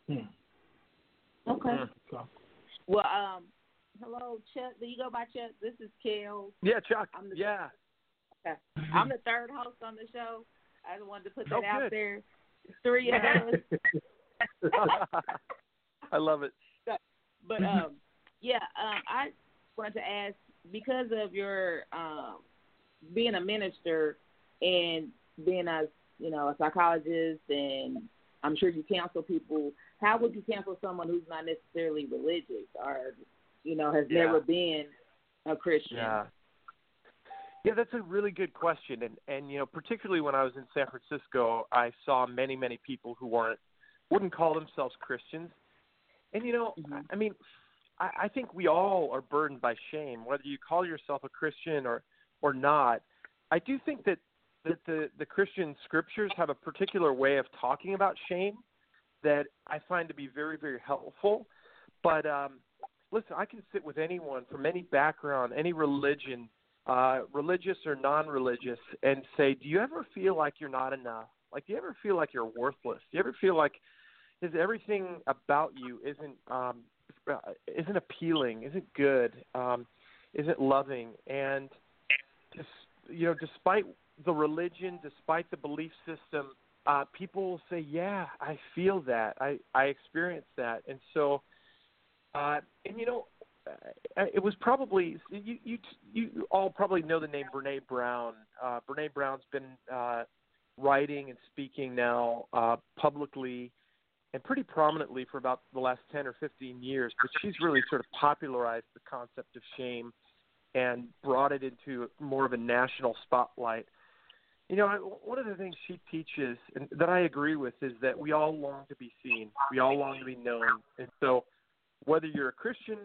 [SPEAKER 2] Hmm.
[SPEAKER 3] Okay.
[SPEAKER 9] Mm.
[SPEAKER 3] Well, um, hello, Chuck. Do you go by Chuck? This is Kel.
[SPEAKER 9] Yeah, Chuck.
[SPEAKER 3] I'm the-
[SPEAKER 9] Yeah.
[SPEAKER 3] Okay. I'm the third host on the show. I just wanted to put that
[SPEAKER 9] Oh,
[SPEAKER 3] out
[SPEAKER 9] good.
[SPEAKER 3] there. Three of us. (laughs) (laughs)
[SPEAKER 9] I love it.
[SPEAKER 3] But um, yeah, um, I wanted to ask because of your um being a minister and being a you know a psychologist, and I'm sure you counsel people. How would you counsel someone who's not necessarily religious or you know has
[SPEAKER 9] Yeah.
[SPEAKER 3] never been a Christian?
[SPEAKER 9] Yeah. Yeah, that's a really good question, and and you know, particularly when I was in San Francisco, I saw many many people who weren't wouldn't call themselves Christians, and you know,
[SPEAKER 3] Mhm.
[SPEAKER 9] I mean, I, I think we all are burdened by shame, whether you call yourself a Christian or or not. I do think that that the the Christian scriptures have a particular way of talking about shame that I find to be very very helpful, but um, listen, I can sit with anyone from any background, any religion, uh, religious or non-religious, and say, "Do you ever feel like you're not enough? Like, do you ever feel like you're worthless? Do you ever feel like is everything about you isn't um, uh, isn't appealing, isn't good, um, isn't loving?" And just you know, despite the religion, despite the belief system, uh, people will say, "Yeah, I feel that. I I experience that." And so, uh, and you know, it was probably you you you all probably know the name Brene Brown. Uh, Brene Brown's been uh, writing and speaking now uh, publicly and pretty prominently for about the last ten or fifteen years. But she's really sort of popularized the concept of shame and brought it into more of a national spotlight. You know, one of the things she teaches and that I agree with is that we all long to be seen. We all long to be known. And so, whether you're a Christian,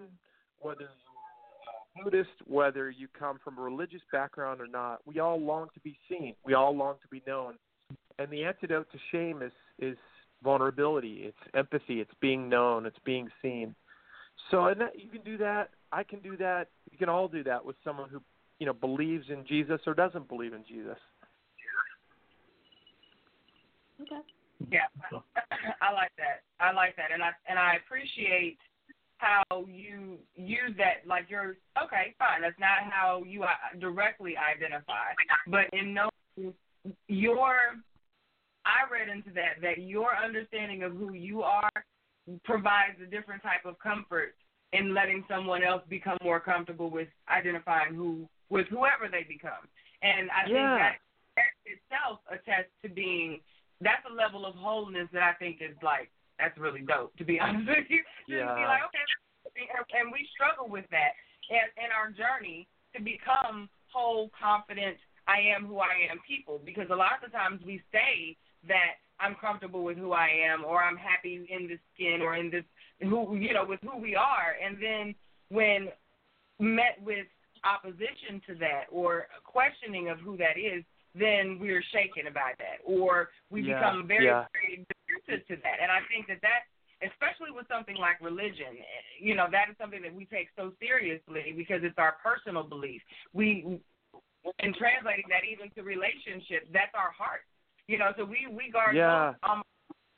[SPEAKER 9] whether you're Buddhist, whether you come from a religious background or not, we all long to be seen. We all long to be known. And the antidote to shame is is vulnerability. It's empathy. It's being known. It's being seen. So, and that, you can do that. I can do that. You can all do that with someone who, you know, believes in Jesus or doesn't believe in Jesus.
[SPEAKER 3] Okay.
[SPEAKER 4] Yeah, (clears throat) I like that. I like that, and I and I appreciate how you use that. Like you're okay, fine. That's not how you uh, directly identify, but in knowing your, I read into that that your understanding of who you are provides a different type of comfort in letting someone else become more comfortable with identifying who with whoever they become. And I think
[SPEAKER 9] Yeah.
[SPEAKER 4] that, that itself attests to being that's a level of wholeness that I think is like that's really dope. To be (laughs) honest with you, to be like okay, and we struggle with that in, in our journey to become whole, confident. I am who I am people because a lot of the times we say that I'm comfortable with who I am or I'm happy in this skin or in this who you know with who we are and then when met with opposition to that or questioning of who that is then we're shaken about that or we
[SPEAKER 9] Yeah,
[SPEAKER 4] become very
[SPEAKER 9] yeah.
[SPEAKER 4] very defensive to that and I think that that especially with something like religion you know that is something that we take so seriously because it's our personal belief we and translating that even to relationships that's our heart you know so we we guard
[SPEAKER 9] Yeah.
[SPEAKER 4] um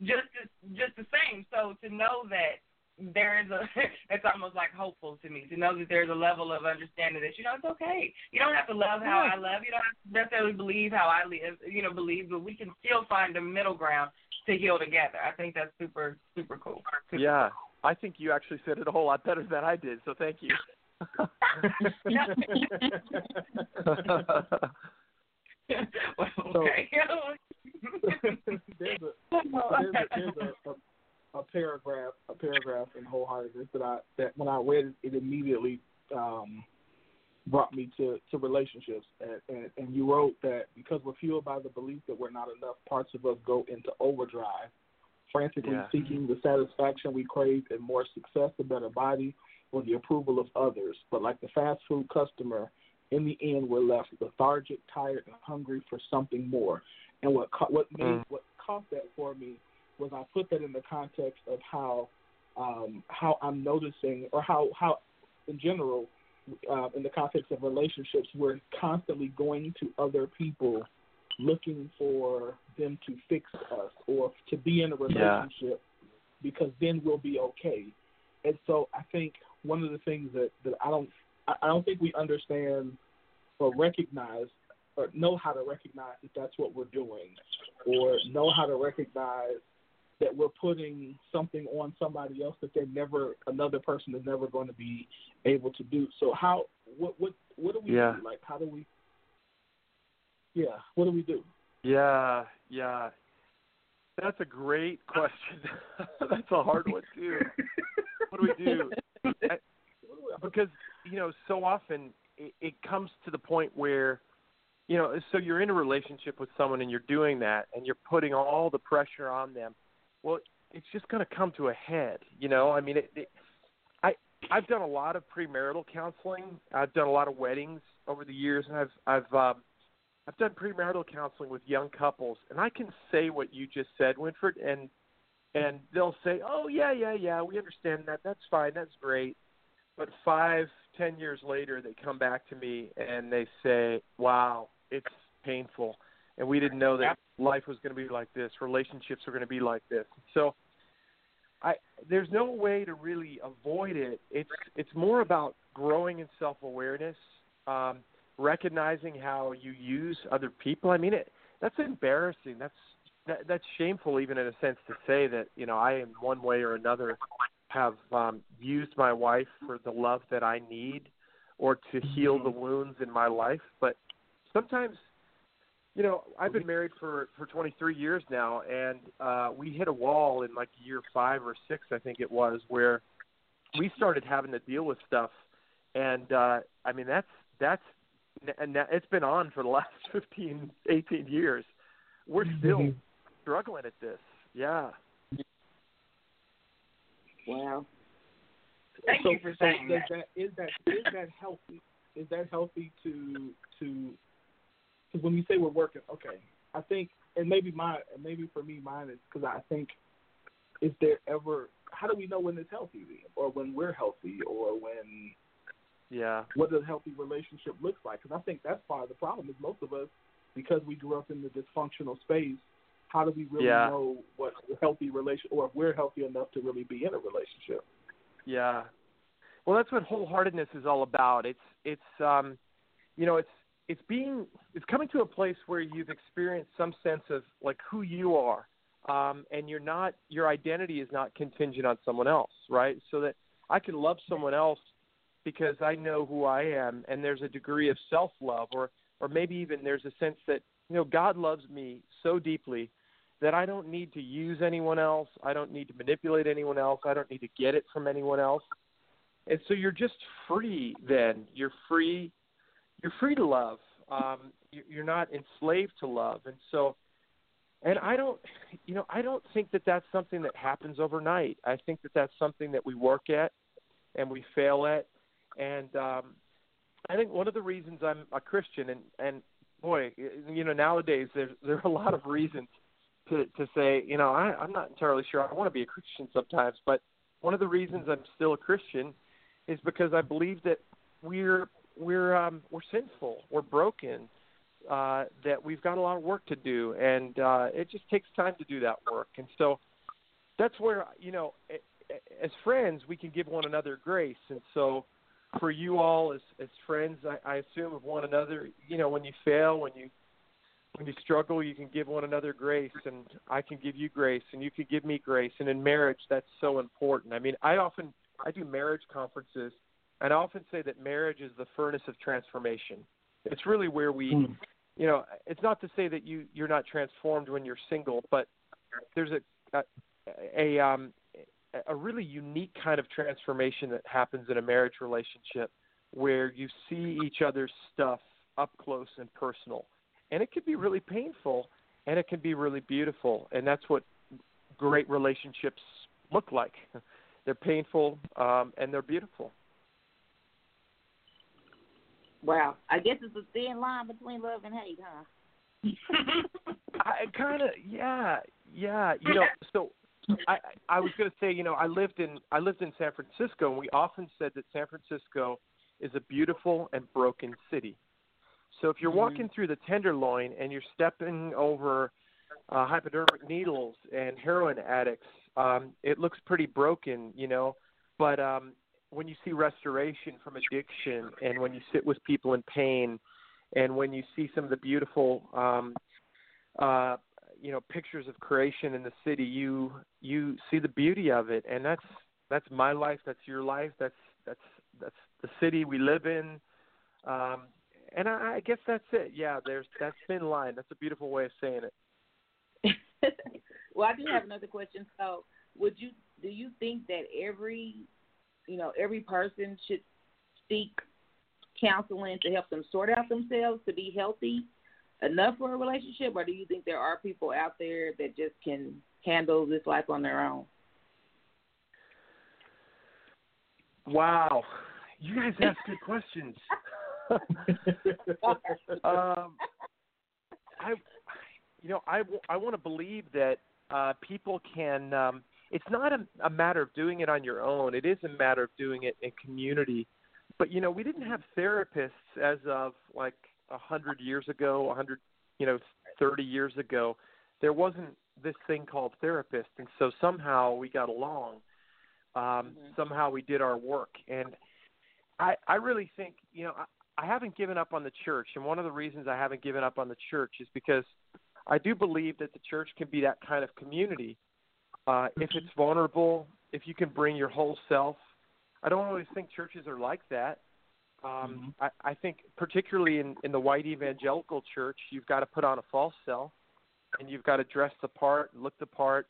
[SPEAKER 4] just just the same so to know that there is a (laughs) it's almost like hopeful to me to know that there's a level of understanding that you know it's okay. You don't have to love how I love. You don't have to necessarily believe how I live you know believe but we can still find a middle ground to heal together. I think that's super super cool. Super
[SPEAKER 9] Yeah. I think you actually said it a whole lot better than I did, so thank you. (laughs) (laughs)
[SPEAKER 4] well,
[SPEAKER 2] So-
[SPEAKER 4] okay
[SPEAKER 2] there's a there's a, there's a, a, a paragraph a paragraph in wholeheartedness that I that when I read it, it immediately um, brought me to to relationships and, and and you wrote that because we're fueled by the belief that we're not enough, parts of us go into overdrive, frantically
[SPEAKER 9] Yeah.
[SPEAKER 2] seeking the satisfaction we crave and more success, a better body, or the approval of others. But like the fast food customer, in the end, we're left lethargic, tired, and hungry for something more. And what what made
[SPEAKER 9] Mm.
[SPEAKER 2] what caught that for me was I put that in the context of how um, how I'm noticing, or how how in general, uh, in the context of relationships, we're constantly going to other people looking for them to fix us or to be in a
[SPEAKER 9] Yeah.
[SPEAKER 2] relationship because then we'll be okay. And so I think one of the things that, that I don't I I don't think we understand or recognize or know how to recognize that that's what we're doing or know how to recognize that we're putting something on somebody else that they're never another person is never going to be able to do. So how what what what do we
[SPEAKER 9] Yeah.
[SPEAKER 2] do? Like how do we Yeah, what do we do?
[SPEAKER 9] Yeah, yeah. That's a great (laughs) question. (laughs) That's a hard one too. What do we do? (laughs) I- because you know, so often it, it comes to the point where, you know, so you're in a relationship with someone and you're doing that, and you're putting all the pressure on them. Well, it's just going to come to a head. You know, I mean, it, it, I I've done a lot of premarital counseling. I've done a lot of weddings over the years, and I've I've um, I've done premarital counseling with young couples, and I can say what you just said, Winfred, and and they'll say, "Oh yeah, yeah, yeah, we understand that. That's fine. That's great." But five, ten years later, they come back to me and they say, "Wow, it's painful, and we didn't know that life was going to be like this. Relationships are going to be like this." So, I there's no way to really avoid it. It's it's more about growing in self awareness. Um, recognizing how you use other people. I mean, it that's embarrassing. That's that, that's shameful, even in a sense, to say that you know I, in one way or another, have um, used my wife for the love that I need, or to heal the wounds in my life. But sometimes, you know, I've been married for for 23 years now, and uh, we hit a wall in like year five or six, I think it was, where we started having to deal with stuff. And uh, I mean, that's that's and that, it's been on for the (laughs) last 15, 18 years. We're still
[SPEAKER 2] Mhm.
[SPEAKER 9] struggling at this. Yeah.
[SPEAKER 3] Wow.
[SPEAKER 4] Thank
[SPEAKER 2] so,
[SPEAKER 4] you for
[SPEAKER 2] so
[SPEAKER 4] saying that.
[SPEAKER 2] Is that is that healthy? Is that healthy to to? When you say we're working, okay, I think, and maybe my, and maybe for me, mine is because I think, is there ever? How do we know when it's healthy, or when we're healthy, or when
[SPEAKER 9] Yeah.
[SPEAKER 2] what does a healthy relationship looks like? Because I think that's part of the problem. Is most of us, because we grew up in the dysfunctional space, how do we really
[SPEAKER 9] Yeah.
[SPEAKER 2] know what a healthy relation, or if we're healthy enough to really be in a relationship?
[SPEAKER 9] Yeah. Well, that's what wholeheartedness is all about. It's it's um, you know, it's it's being it's coming to a place where you've experienced some sense of like who you are, um, and you're not your identity is not contingent on someone else, right? So that I can love someone else because I know who I am, and there's a degree of self love, or or maybe even there's a sense that you know God loves me so deeply that I don't need to use anyone else. I don't need to manipulate anyone else. I don't need to get it from anyone else. And so you're just free then. You're free. You're free to love. Um, you- you're not enslaved to love. And so, and I don't, you know, I don't think that that's something that happens overnight. I think that that's something that we work at and we fail at. And um, I think one of the reasons I'm a Christian, and and boy, you know, nowadays there's there are a lot of reasons to to say, you know, I, I'm not entirely sure I want to be a Christian sometimes, but one of the reasons I'm still a Christian is because I believe that we're we're um, we're sinful, we're broken, uh, that we've got a lot of work to do, and uh, it just takes time to do that work. And so that's where you know, as friends, we can give one another grace. And so for you all as as friends, I, I assume of one another, you know, when you fail, when you when you struggle, you can give one another grace, and I can give you grace, and you can give me grace. And in marriage, that's so important. I mean, I often I do marriage conferences, and I often say that marriage is the furnace of transformation. It's really where we, you know, it's not to say that you you're not transformed when you're single, but there's a a, a um a really unique kind of transformation that happens in a marriage relationship where you see each other's stuff up close and personal. And it can be really painful and it can be really beautiful. And that's what great relationships look like. (laughs) They're painful, um, and they're beautiful.
[SPEAKER 3] Wow. I guess it's a thin line between love and hate, huh? (laughs)
[SPEAKER 9] I kind of yeah yeah you know so I I was going to say you know I lived in I lived in San Francisco and we often said that San Francisco is a beautiful and broken city. So if you're
[SPEAKER 3] Mm-hmm.
[SPEAKER 9] walking through the Tenderloin and you're stepping over uh, hypodermic needles and heroin addicts, um, it looks pretty broken, you know. But um, when you see restoration from addiction, and when you sit with people in pain, and when you see some of the beautiful, um, uh, you know, pictures of creation in the city, you you see the beauty of it, and that's that's my life, that's your life, that's that's that's the city we live in. Um, and I, I guess that's it. Yeah, there's that thin line. That's a beautiful way of saying it. (laughs)
[SPEAKER 3] well, I do have another question. So, would you do you think that every you know every person should seek counseling to help them sort out themselves to be healthy enough for a relationship, or do you think there are people out there that just can handle this life on their own?
[SPEAKER 9] Wow, you guys ask good questions. (laughs) um, I, you know, I, I want to believe that uh, people can. Um, it's not a, a matter of doing it on your own. It is a matter of doing it in community. But you know, we didn't have therapists as of like a hundred years ago, a hundred, you know, thirty years ago. There wasn't this thing called therapist, and so somehow we got along. Um, Somehow we did our work, and I, I really think, you know, I, I haven't given up on the church, and one of the reasons I haven't given up on the church is because I do believe that the church can be that kind of community. Uh, if it's vulnerable, if you can bring your whole self. I don't always think churches are like that. Um, I, I think, particularly in, in the white evangelical church, you've got to put on a false self, and you've got to dress the part, look the part,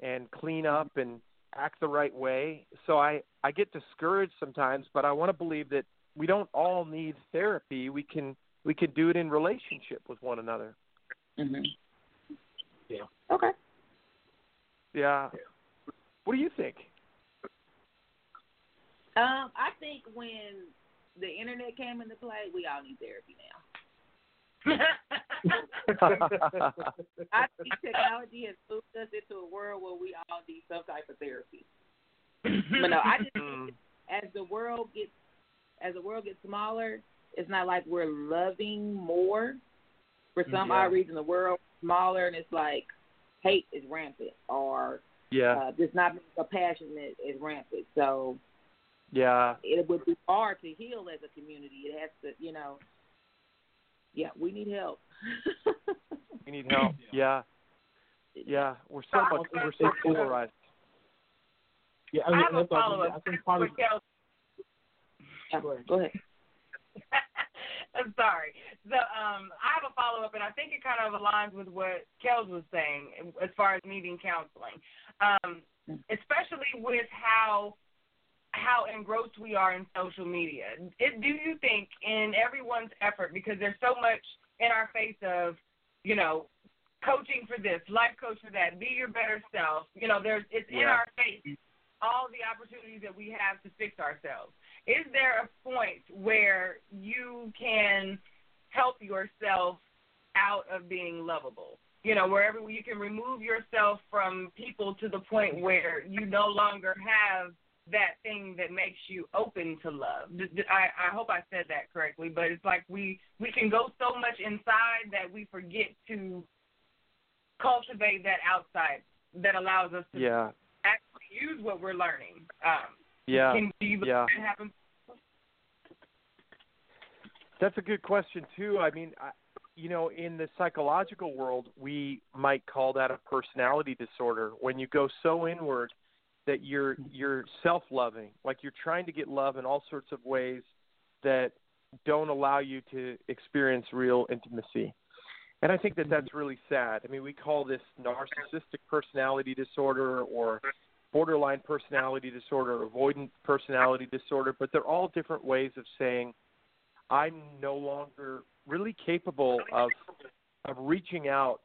[SPEAKER 9] and clean up and act the right way. So I I get discouraged sometimes, but I want to believe that we don't all need therapy. We can we can do it in relationship with one another.
[SPEAKER 3] Mm-hmm.
[SPEAKER 2] Yeah.
[SPEAKER 3] Okay.
[SPEAKER 9] Yeah. What do you think?
[SPEAKER 3] Um, I think when the internet came into play, we all need therapy now. (laughs) (laughs) I think technology has moved us into a world where we all need some type of therapy. (laughs) but no, I just think as the world gets as the world gets smaller, it's not like we're loving more. For some
[SPEAKER 9] Yeah.
[SPEAKER 3] odd reason, the world smaller, and it's like hate is rampant, or
[SPEAKER 9] yeah.
[SPEAKER 3] uh, just not being compassionate is rampant. So
[SPEAKER 9] yeah.
[SPEAKER 3] it would be hard to heal as a community. It has to, you know. Yeah, we need help. (laughs)
[SPEAKER 9] We need help. Yeah. Yeah. We're so much we're so polarized.
[SPEAKER 2] Yeah, I,
[SPEAKER 4] I have a
[SPEAKER 2] that's what I
[SPEAKER 4] follow
[SPEAKER 2] think-
[SPEAKER 4] up
[SPEAKER 2] I think part of. Go ahead.
[SPEAKER 4] I'm sorry. So um, I have a follow up, and I think it kind of aligns with what Kellz was saying as far as needing counseling, um, especially with how how engrossed we are in social media. It, do you think in everyone's effort, because there's so much in our face of, you know, coaching for this, life coach for that, be your better self. You know, there's it's in our face all the opportunities that we have to fix ourselves. Is there a point where you can help yourself out of being lovable? You know, wherever you can remove yourself from people to the point where you no longer have that thing that makes you open to love. I, I hope I said that correctly, but it's like we we can go so much inside that we forget to cultivate that outside that allows us to
[SPEAKER 9] Yeah.
[SPEAKER 4] Use what we're learning. Um,
[SPEAKER 9] Yeah.
[SPEAKER 4] can do you
[SPEAKER 9] Yeah.
[SPEAKER 4] that happens?
[SPEAKER 9] That's a good question too. I mean, I, you know, in the psychological world, we might call that a personality disorder when you go so inward that you're you're self-loving, like you're trying to get love in all sorts of ways that don't allow you to experience real intimacy. And I think that that's really sad. I mean, we call this narcissistic personality disorder or borderline personality disorder, avoidant personality disorder, but they're all different ways of saying I'm no longer really capable of of reaching out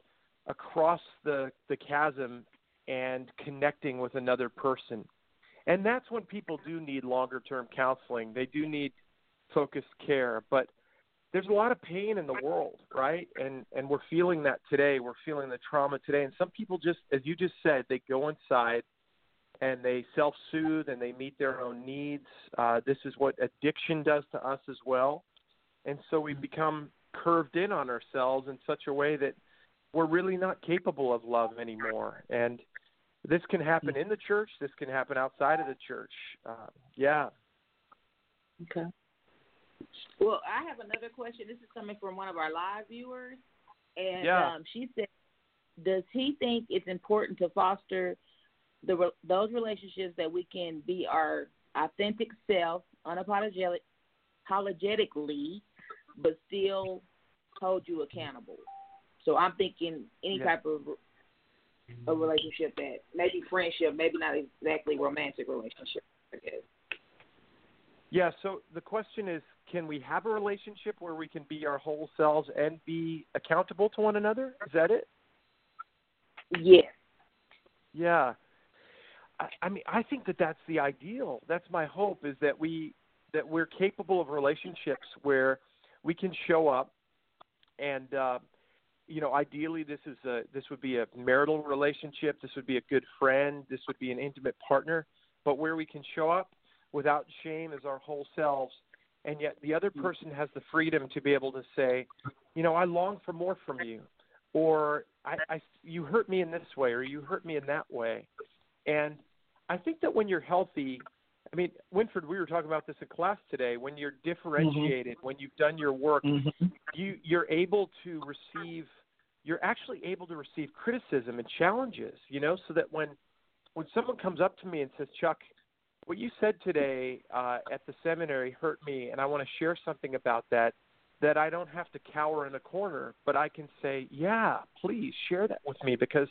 [SPEAKER 9] across the the chasm and connecting with another person. and that's when people do need longer term counseling. They do need focused care, but there's a lot of pain in the world, right? And and we're feeling that today. We're feeling the trauma today. And some people just, as you just said, they go inside and they self-soothe and they meet their own needs. Uh, this is what addiction does to us as well. And so we become curved in on ourselves in such a way that we're really not capable of love anymore. And this can happen in the church. This can happen outside of the church. Uh, yeah.
[SPEAKER 3] Okay. Well, I have another question. This is coming from one of our live viewers, and
[SPEAKER 9] Yeah.
[SPEAKER 3] um, she said, "Does he think it's important to foster the those relationships that we can be our authentic self, unapologetic, apologetically, but still hold you accountable?" So I'm thinking any
[SPEAKER 9] Yeah.
[SPEAKER 3] type of a relationship that maybe friendship, maybe not exactly romantic relationship. I guess.
[SPEAKER 9] Yeah, so the question is can we have a relationship where we can be our whole selves and be accountable to one another? Is that it?
[SPEAKER 3] Yes.
[SPEAKER 9] Yeah. I, I mean, I think that that's the ideal. That's my hope is that we that we're capable of relationships where we can show up and uh you know, ideally this is a this would be a marital relationship, this would be a good friend, this would be an intimate partner, but where we can show up without shame as our whole selves and yet the other person has the freedom to be able to say, you know, I long for more from you or I, I you hurt me in this way or you hurt me in that way. And I think that when you're healthy, I mean, Winfred, we were talking about this in class today. When you're differentiated, when you've done your work, you you're able to receive. You're actually able to receive criticism and challenges. You know, so that when when someone comes up to me and says, Chuck, what you said today uh, at the seminary hurt me, and I want to share something about that. That I don't have to cower in a corner, but I can say, yeah, please share that with me because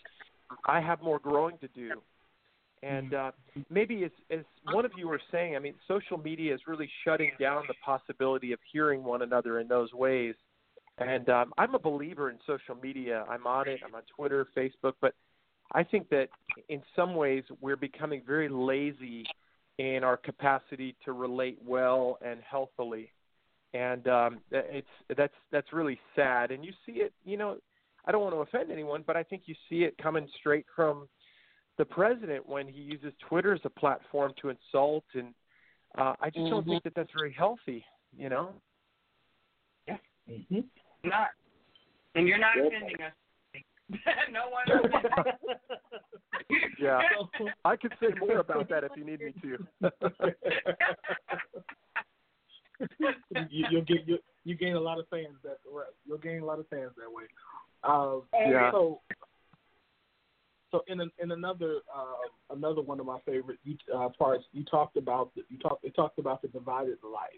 [SPEAKER 9] I have more growing to do. And uh, maybe as, as one of you were saying, I mean, social media is really shutting down the possibility of hearing one another in those ways. And um, I'm a believer in social media. I'm on it. I'm on Twitter, Facebook, but I think that in some ways we're becoming very lazy in our capacity to relate well and healthily. And um, it's that's that's really sad. And you see it, you know, I don't want to offend anyone, but I think you see it coming straight from the president when he uses Twitter as a platform to insult, and uh, I just don't think that that's very healthy. You know.
[SPEAKER 4] Yeah. Not. And you're not offending us. (laughs) no one. (laughs)
[SPEAKER 9] Yeah. (laughs) I could say more about that if you need me to.
[SPEAKER 2] you, you'll get you, you gain a lot of fans that right. You'll gain a lot of fans that way. Um,
[SPEAKER 9] Yeah.
[SPEAKER 2] So, so in an, in another uh, another one of my favorite uh, parts, you talked about the, you talked it talked about the divided life,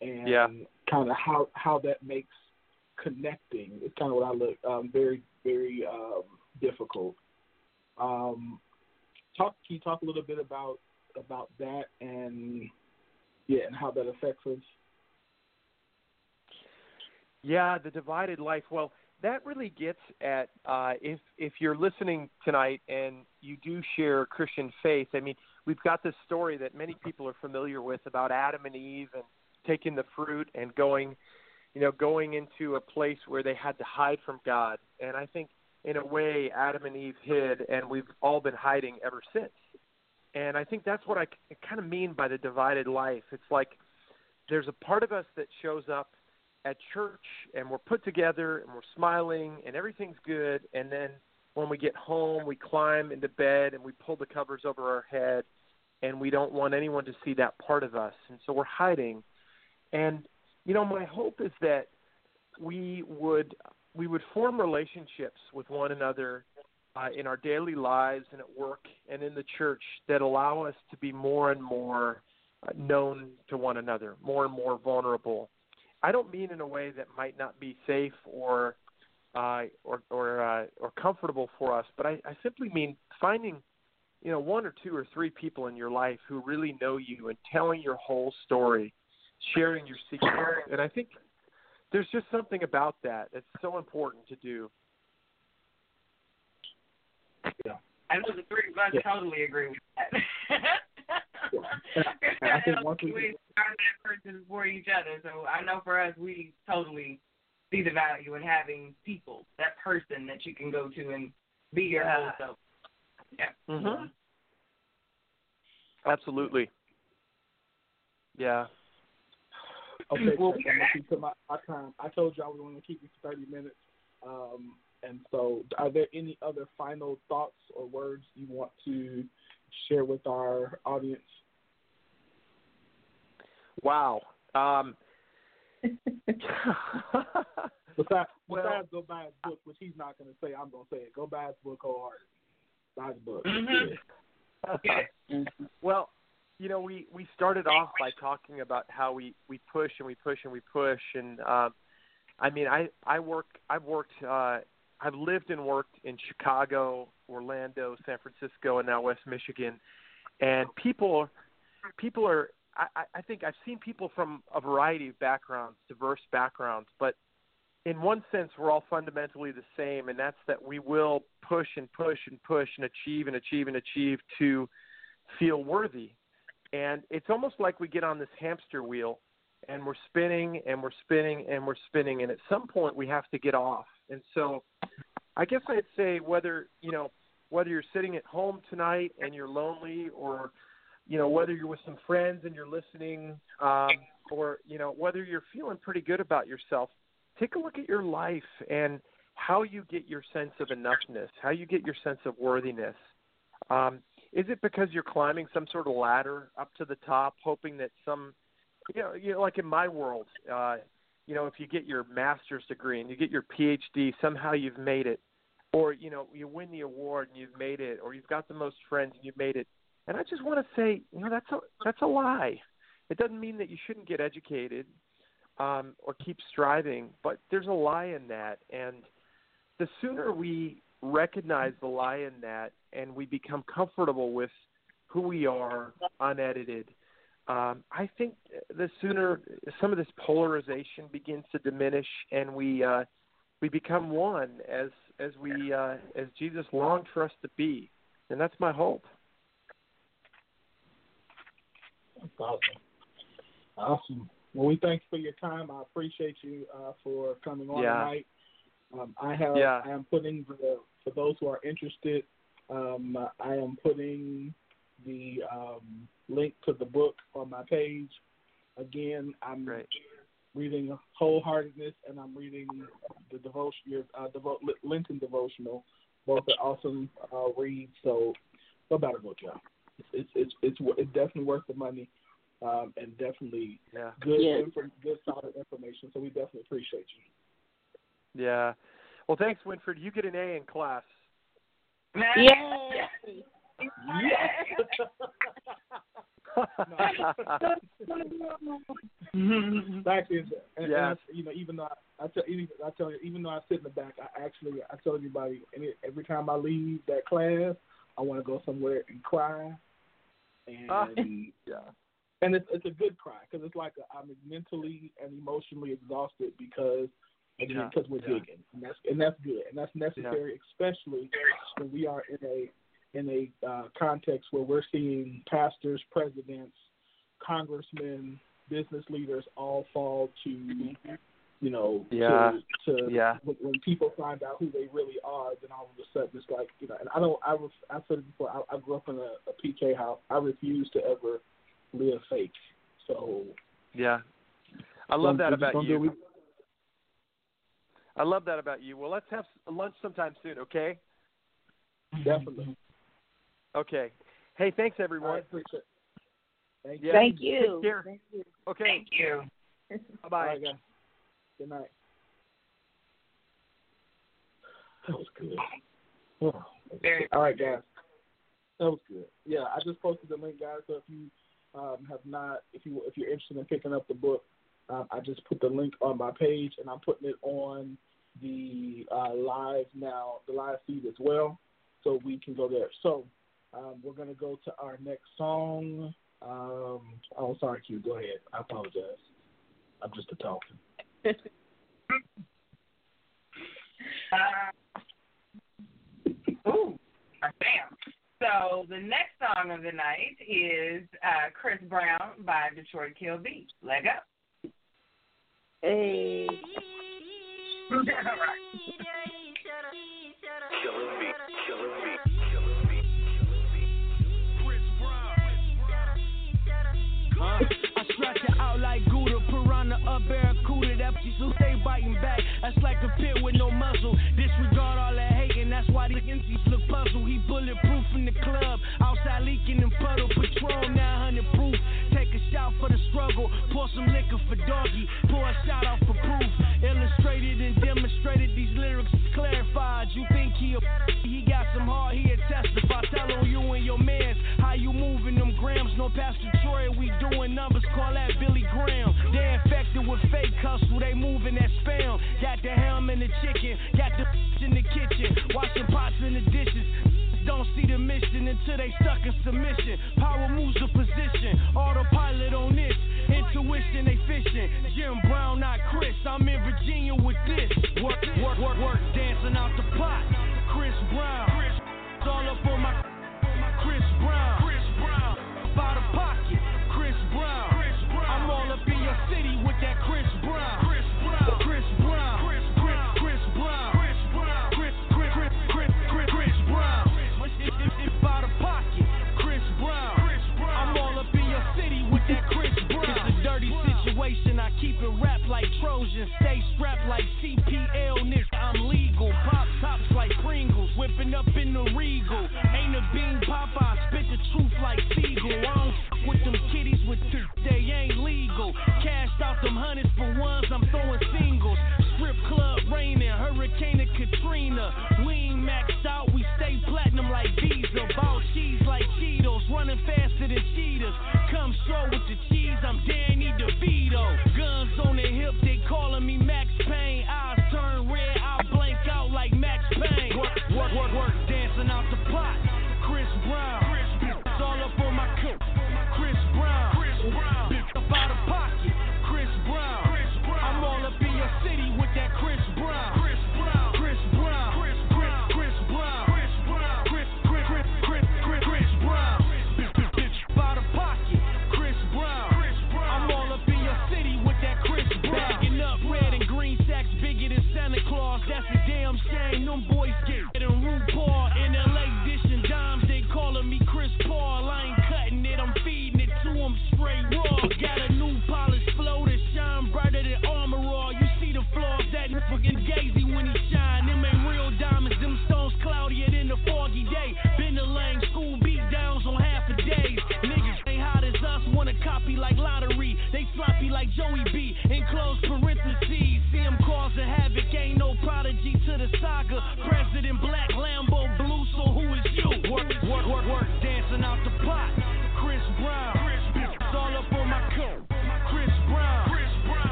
[SPEAKER 2] and
[SPEAKER 9] Yeah.
[SPEAKER 2] kind of how how that makes connecting. It's kind of what I look um, very very um, difficult. Um, talk can you talk a little bit about about that and yeah, and how that affects us.
[SPEAKER 9] Yeah, the divided life. Well, that really gets at uh, if if you're listening tonight and you do share Christian faith. I mean, we've got this story that many people are familiar with about Adam and Eve and taking the fruit and going, you know, going into a place where they had to hide from God. And I think in a way Adam and Eve hid, and we've all been hiding ever since. And I think that's what I kind of mean by the divided life. It's like there's a part of us that shows up at church and we're put together and we're smiling and everything's good. And then when we get home we climb into bed and we pull the covers over our head and we don't want anyone to see that part of us. And so we're hiding. And you know my hope is that we would we would form relationships with one another uh, in our daily lives and at work and in the church that allow us to be more and more uh, known to one another, more and more vulnerable. I don't mean in a way that might not be safe or uh, or or uh, or comfortable for us, but I, I simply mean finding you know one or two or three people in your life who really know you and telling your whole story, sharing your secrets, and I think there's just something about that that's so important to do. Yeah.
[SPEAKER 4] I know the three of us
[SPEAKER 2] Yeah.
[SPEAKER 4] totally agree with that. (laughs)
[SPEAKER 2] And I think once we
[SPEAKER 4] we are that person for each other. So I know for us, we totally see the value in having people, that person that you can go to and be your whole self. Yeah.
[SPEAKER 9] hmm Absolutely. Yeah.
[SPEAKER 2] Okay, (laughs) well, I'm gonna keep to my, my time. I told you I was going to keep it to 30 minutes. Um, and so, are there any other final thoughts or words you want to share with our audience?
[SPEAKER 9] Wow. Um, (laughs)
[SPEAKER 2] Besides,
[SPEAKER 9] Well-
[SPEAKER 2] besides go buy his book, which he's not going to say, I'm going to say it. Go buy his book wholeheartedly. Buy his book.
[SPEAKER 4] Mhm. Yeah. (laughs)
[SPEAKER 9] well, you know, we we started off by talking about how we we push and we push and we push, and um, I mean, I I work I've worked uh, I've lived and worked in Chicago, Orlando, San Francisco, and now West Michigan, and people people are I, I- think I've seen people from a variety of backgrounds, diverse backgrounds, but in one sense we're all fundamentally the same and that's that we will push and push and push and achieve and achieve and achieve to feel worthy. And it's almost like we get on this hamster wheel and we're spinning and we're spinning and we're spinning and at some point we have to get off. And so I guess I'd say whether, you know, whether you're sitting at home tonight and you're lonely or you know whether you're with some friends and you're listening um or you know whether you're feeling pretty good about yourself take a look at your life and how you get your sense of enoughness, how you get your sense of worthiness. Um, is it because you're climbing some sort of ladder up to the top, hoping that some, you know, you know, like in my world, uh, you know, if you get your master's degree and you get your PhD, somehow you've made it, or you know, you win the award and you've made it, or you've got the most friends and you've made it. And I just want to say, you know, that's a that's a lie. It doesn't mean that you shouldn't get educated um, or keep striving, but there's a lie in that. And the sooner we recognize the lie in that and we become comfortable with who we are, unedited, um, I think the sooner some of this polarization begins to diminish and we uh, we become one as as we uh, as Jesus longed for us to be, and that's my hope.
[SPEAKER 2] That's awesome. Awesome. Well, we thank you for your time. I appreciate you uh, for coming on
[SPEAKER 9] Yeah.
[SPEAKER 2] tonight. Um, I have.
[SPEAKER 9] Yeah.
[SPEAKER 2] I am putting the for those who are interested. Um, I am putting the um, link to the book on my page. Again, I'm
[SPEAKER 9] Great.
[SPEAKER 2] reading Wholeheartedness and I'm reading the devotion, your uh, devo- Lenten devotional. Both are awesome uh, reads. So go buy the book, y'all. It's it's it's it's definitely worth the money, um, and definitely
[SPEAKER 9] Yeah.
[SPEAKER 2] good
[SPEAKER 3] Yes.
[SPEAKER 2] info, good solid information. So we definitely appreciate you.
[SPEAKER 9] Yeah. Well, thanks, Winfred. You get an A in class.
[SPEAKER 3] Yay!
[SPEAKER 2] Actually, it's- (laughs) and, and
[SPEAKER 9] Yes.
[SPEAKER 2] you know, even though I, I tell even I tell you, even though I sit in the back, I actually I tell everybody, any, every time I leave that class, I want to go somewhere and cry, and
[SPEAKER 9] Ah. yeah.
[SPEAKER 2] and it's it's a good cry because it's like a, I'm mentally and emotionally exhausted because again
[SPEAKER 9] Yeah,
[SPEAKER 2] because we're
[SPEAKER 9] yeah.
[SPEAKER 2] digging and that's and that's good and that's necessary especially when we are in a in a uh, context where we're seeing pastors, presidents, congressmen, business leaders all fall to you know
[SPEAKER 9] Yeah.
[SPEAKER 2] to, to
[SPEAKER 9] Yeah.
[SPEAKER 2] when, when people find out who they really are, then all of a sudden it's like you know. And I don't. I was. I said it before. I, I grew up in a, a PK house. I refuse to ever live fake. So
[SPEAKER 9] Yeah. I love that about you.
[SPEAKER 2] what
[SPEAKER 9] I love that about you. Well, let's have lunch sometime soon, okay?
[SPEAKER 2] Definitely.
[SPEAKER 9] Okay. Hey, thanks everyone.
[SPEAKER 2] right, appreciate it. Thank you.
[SPEAKER 9] Yeah.
[SPEAKER 3] Thank you.
[SPEAKER 9] Take care.
[SPEAKER 3] Thank you.
[SPEAKER 9] Okay.
[SPEAKER 4] Thank you.
[SPEAKER 9] Bye
[SPEAKER 2] All
[SPEAKER 9] bye.
[SPEAKER 2] Right. Good night. That was good. (sighs) Oh,
[SPEAKER 4] Very
[SPEAKER 2] good. All right, guys. That was good. Yeah, I just posted the link, guys. So if you um, have not, if you if you're interested in picking up the book, um, I just put the link on my page, and I'm putting it on the uh, live now, the live feed as well, so we can go there. So um, we're gonna go to our next song. Um, oh, sorry, Q. Go ahead. I apologize. I'm just a talking
[SPEAKER 4] uh, (laughs) ooh, bam! So the next song of the night is uh, Chris Brown by Detroit Kill Beach. Leg go!
[SPEAKER 10] Hey. (laughs)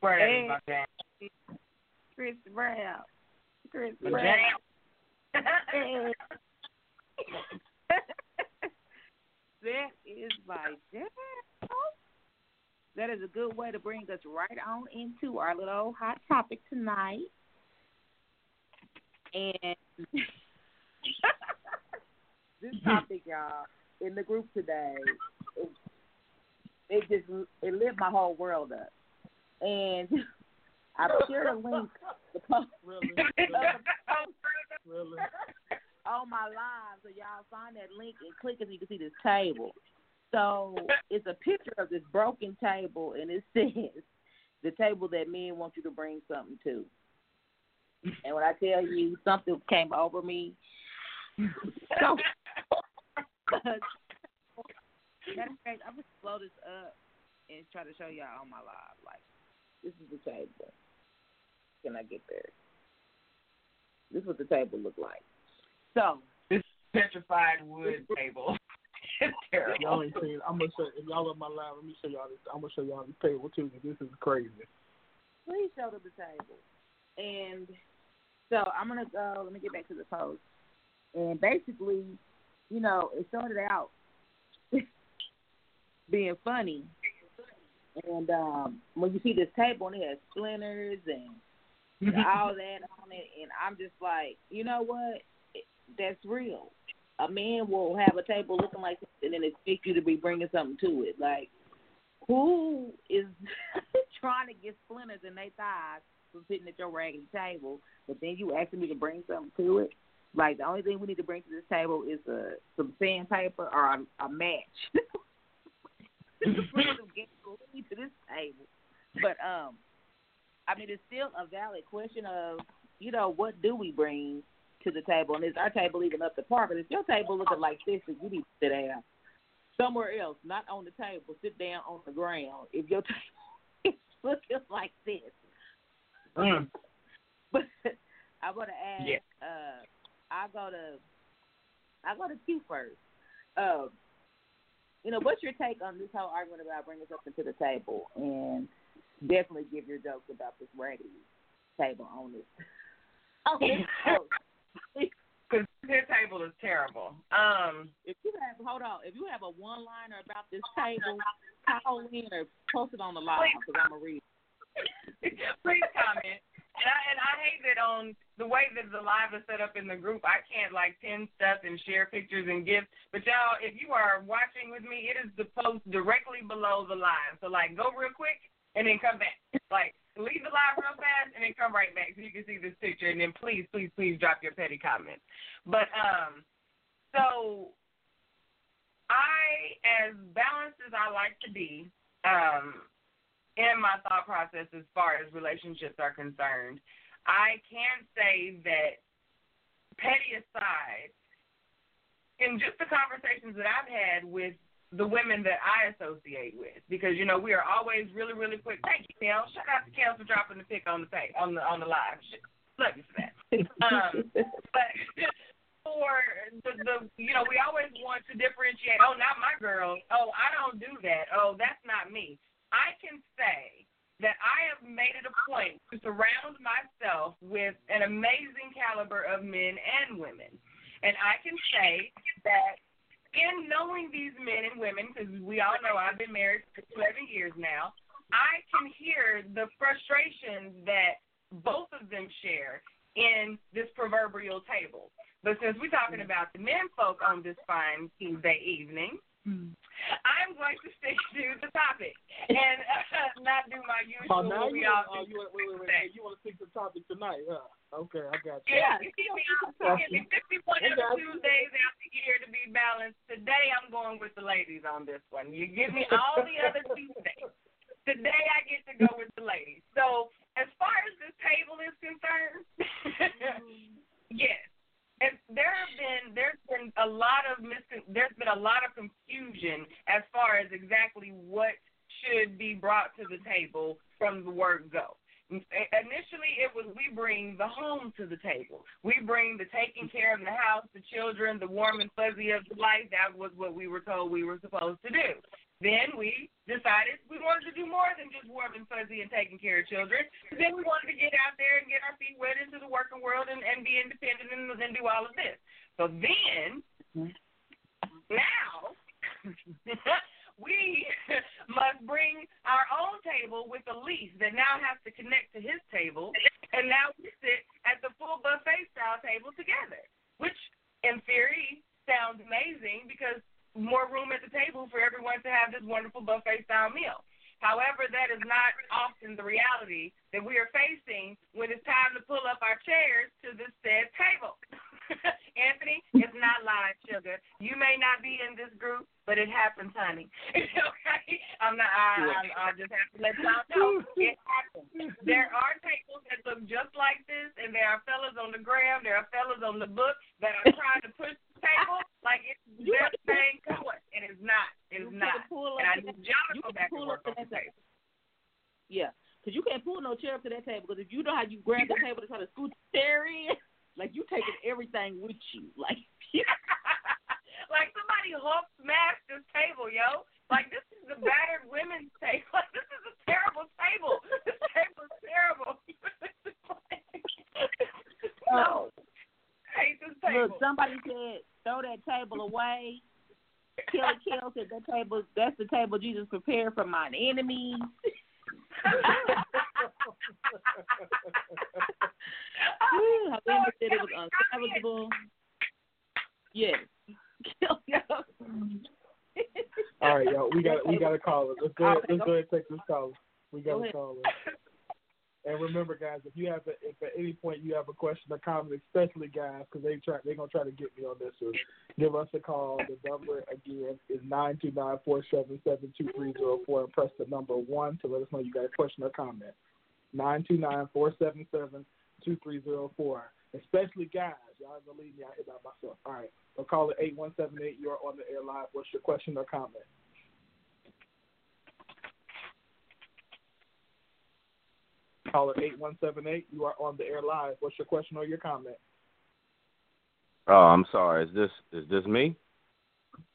[SPEAKER 3] Brown. My
[SPEAKER 4] jam.
[SPEAKER 10] Chris Brown. Chris
[SPEAKER 4] my
[SPEAKER 10] Brown.
[SPEAKER 4] Jam. (laughs)
[SPEAKER 10] that is my jam. That is a good way to bring us right on into our little hot topic tonight. And (laughs) this topic, y'all, in the group today, it, it just it lit my whole world up and (laughs) I shared a link the (laughs) post
[SPEAKER 2] really? really?
[SPEAKER 10] on my live, so y'all find that link and click it you can see this table. So it's a picture of this broken table, and it (laughs) says the table that men want you to bring something to. And when I tell you something came over me,
[SPEAKER 3] so I'm gonna blow this up and try to show y'all on my live. Like this is the table. Can I get there? This is what the table looked like. So,
[SPEAKER 4] This petrified wood table. it's (laughs) terrible.
[SPEAKER 2] Y'all ain't seen. I'm gonna show if y'all on my live. Let me show y'all this. I'm gonna show y'all this table too. 'cause This is crazy.
[SPEAKER 3] please show them the table. And so I'm gonna go. Let me get back to the post. And basically, you know, it started out (laughs) being funny. And um when you see this table and it has splinters and (laughs) all that on it, and I'm just like, you know what? That's real. A man will have a table looking like this and then expect you to be bringing something to it. Like, who is (laughs) trying to get splinters in their thighs from sitting at your raggedy table, but then you asking me to bring something to it? Like, the only thing we need to bring to this table is a, some sandpaper or a, a match. (laughs) bring some gasoline to this table. But um, I mean, it's still a valid question of, you know, what do we bring to the table? And is our table even up to par? But if your table looking like this, then you need to sit down somewhere else, not on the table. Sit down on the ground. If your (laughs) table is looking like this,
[SPEAKER 4] Mm. (laughs)
[SPEAKER 3] but I want to ask.
[SPEAKER 4] Yeah.
[SPEAKER 3] Uh, I go to I go to Q first. Um, you know, what's your take on this whole argument about bringing something to the table? And definitely give your jokes about this raggedy table on this. (laughs) Post.
[SPEAKER 4] Because this (laughs) table is terrible. Um,
[SPEAKER 3] if you have hold on, if you have a one liner about this table, call in or post it on the live because I'm gonna read. it. (laughs)
[SPEAKER 4] please comment. And I and I hate that on the way that the live is set up in the group, I can't like pin stuff and share pictures and gifts. But y'all, if you are watching with me, it is the post directly below the live. So like, go real quick and then come back. Like, leave the live real fast and then come right back so you can see this picture. And then please, please, please drop your petty comments. But um, so I, as balanced as I like to be, um, in my thought process as far as relationships are concerned, I can say that petty aside, in just the conversations that I've had with the women that I associate with, because you know we are always really, really quick. Thank you, Kel. Shout out to Kel for dropping the pic on the page on the on the live. Love you for that. Um, but (laughs) for the, the you know we always want to differentiate. Oh, not my girl. Oh, I don't do that. Oh, that's not me. I can say that I have made it a point to surround myself with an amazing caliber of men and women. And I can say that in knowing these men and women, because we all know I've been married for 11 years now, I can hear the frustration that both of them share in this proverbial table. But since we're talking mm-hmm. about the men folk on this fine Tuesday evening, mm-hmm. I'm going to stick (laughs) to the topic and uh, not do my
[SPEAKER 2] Oh,
[SPEAKER 4] usual.
[SPEAKER 2] now
[SPEAKER 4] we
[SPEAKER 2] you, uh, you, wait, wait, wait, wait. You want to stick to the topic tonight? Huh? Okay, I got you.
[SPEAKER 4] Yeah, you see me, give me 51
[SPEAKER 2] I got.
[SPEAKER 4] Tuesdays out the year to be balanced. Today I'm going with the ladies on this one. You give me all the other (laughs) Tuesdays. Today I get to go with the ladies. So as far as this table is concerned, (laughs) yes. And there have been there's been a lot of miscon- there's been a lot of confusion as far as exactly what should be brought to the table from the word go. Initially, it was we bring the home to the table. We bring the taking care of the house, the children, the warm and fuzzy of life. That was what we were told we were supposed to do. Then we decided we wanted to do more than just warm and fuzzy and taking care of children. Then we wanted to get out there and get our feet wet into the working world and, and be independent and, and do all of this. So then, now, (laughs) we (laughs) must bring our own table with a lease that now has to connect to his table, and now we sit at the full buffet style table together, which in theory sounds amazing because more room at the table for everyone to have this wonderful buffet style meal. However, that is not often the reality that we are facing when it's time to pull up our chairs to this said table. (laughs) Anthony, it's not live, sugar. You may not be in this group, but it happens, honey. (laughs) okay? I'm not. I, I, I just have to let y'all know it happens. There are tables that look just like this, and there are fellas on the gram. There are fellas on the book that are trying to push the table like it's the best thing going, and it's not. It's
[SPEAKER 3] You
[SPEAKER 4] not. And I need y'all to
[SPEAKER 3] you
[SPEAKER 4] go back and
[SPEAKER 3] pull
[SPEAKER 4] work
[SPEAKER 3] up to
[SPEAKER 4] on the
[SPEAKER 3] that
[SPEAKER 4] table.
[SPEAKER 3] Yeah, because you can't pull no chair up to that table. Because if you know how you grab the table to try to scoot the chair in, (laughs) like you taking everything with you. (laughs) Like (laughs)
[SPEAKER 4] like somebody hook smashed this table, yo. Like this is the battered women's table. Like this is a terrible table. This table is terrible. no. I hate this table.
[SPEAKER 3] look, somebody said throw that table away. Kelly Kell said that table that's the table Jesus prepared for mine enemies. Ooh, Halinda said it was unsalvageable. Yes. (laughs)
[SPEAKER 2] All right, yo, we got we got a caller. Let's go. Ahead, let's go ahead and take this caller. We got
[SPEAKER 3] Go
[SPEAKER 2] a
[SPEAKER 3] ahead.
[SPEAKER 2] And remember, guys, if you have a, if at any point you have a question or comment, especially guys, because they try they're gonna try to get me on this one, give us a call. The number again is nine two nine four seven seven two three zero four, and press the number one to let us know you got a question or comment. Nine two nine four seven seven two three zero four. Especially guys, y'all leave me out here by myself. All right, so call it eight one seven eight. You're on the air live. What's your question or comment? Caller eight one seven eight. You are on the air live. What's your question or your comment?
[SPEAKER 11] Oh, I'm sorry. Is this is this me?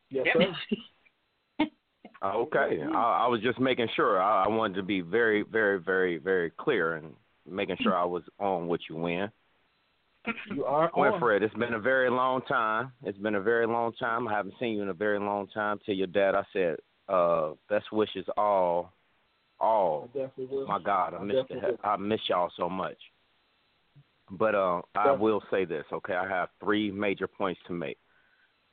[SPEAKER 2] Yes, sir. (laughs)
[SPEAKER 11] Oh, Okay, I, I was just making sure. I, I wanted to be very, very, very, very clear and making sure I was on what you win.
[SPEAKER 2] You are on.
[SPEAKER 11] Winfred, it's been a very long time. It's been a very long time. I haven't seen you in a very long time. To your dad, I said, uh, best wishes all,
[SPEAKER 2] I
[SPEAKER 11] all.
[SPEAKER 2] definitely will.
[SPEAKER 11] My God, I
[SPEAKER 2] I
[SPEAKER 11] miss the
[SPEAKER 2] definitely will.
[SPEAKER 11] he- I miss y'all so much. But uh, I will say this, okay? I have three major points to make.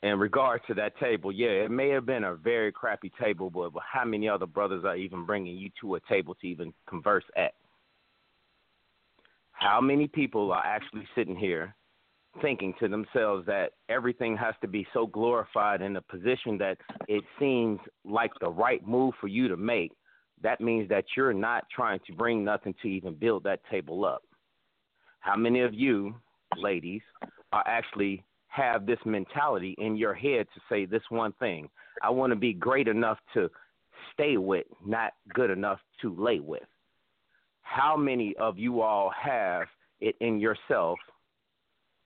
[SPEAKER 11] In regards to that table, yeah, it may have been a very crappy table, but how many other brothers are even bringing you to a table to even converse at? How many people are actually sitting here thinking to themselves that everything has to be so glorified in a position that it seems like the right move for you to make? That means that you're not trying to bring nothing to even build that table up. How many of you, ladies, are actually have this mentality in your head to say this one thing I want to be great enough to stay with, not good enough to lay with? How many of you all have it in yourself,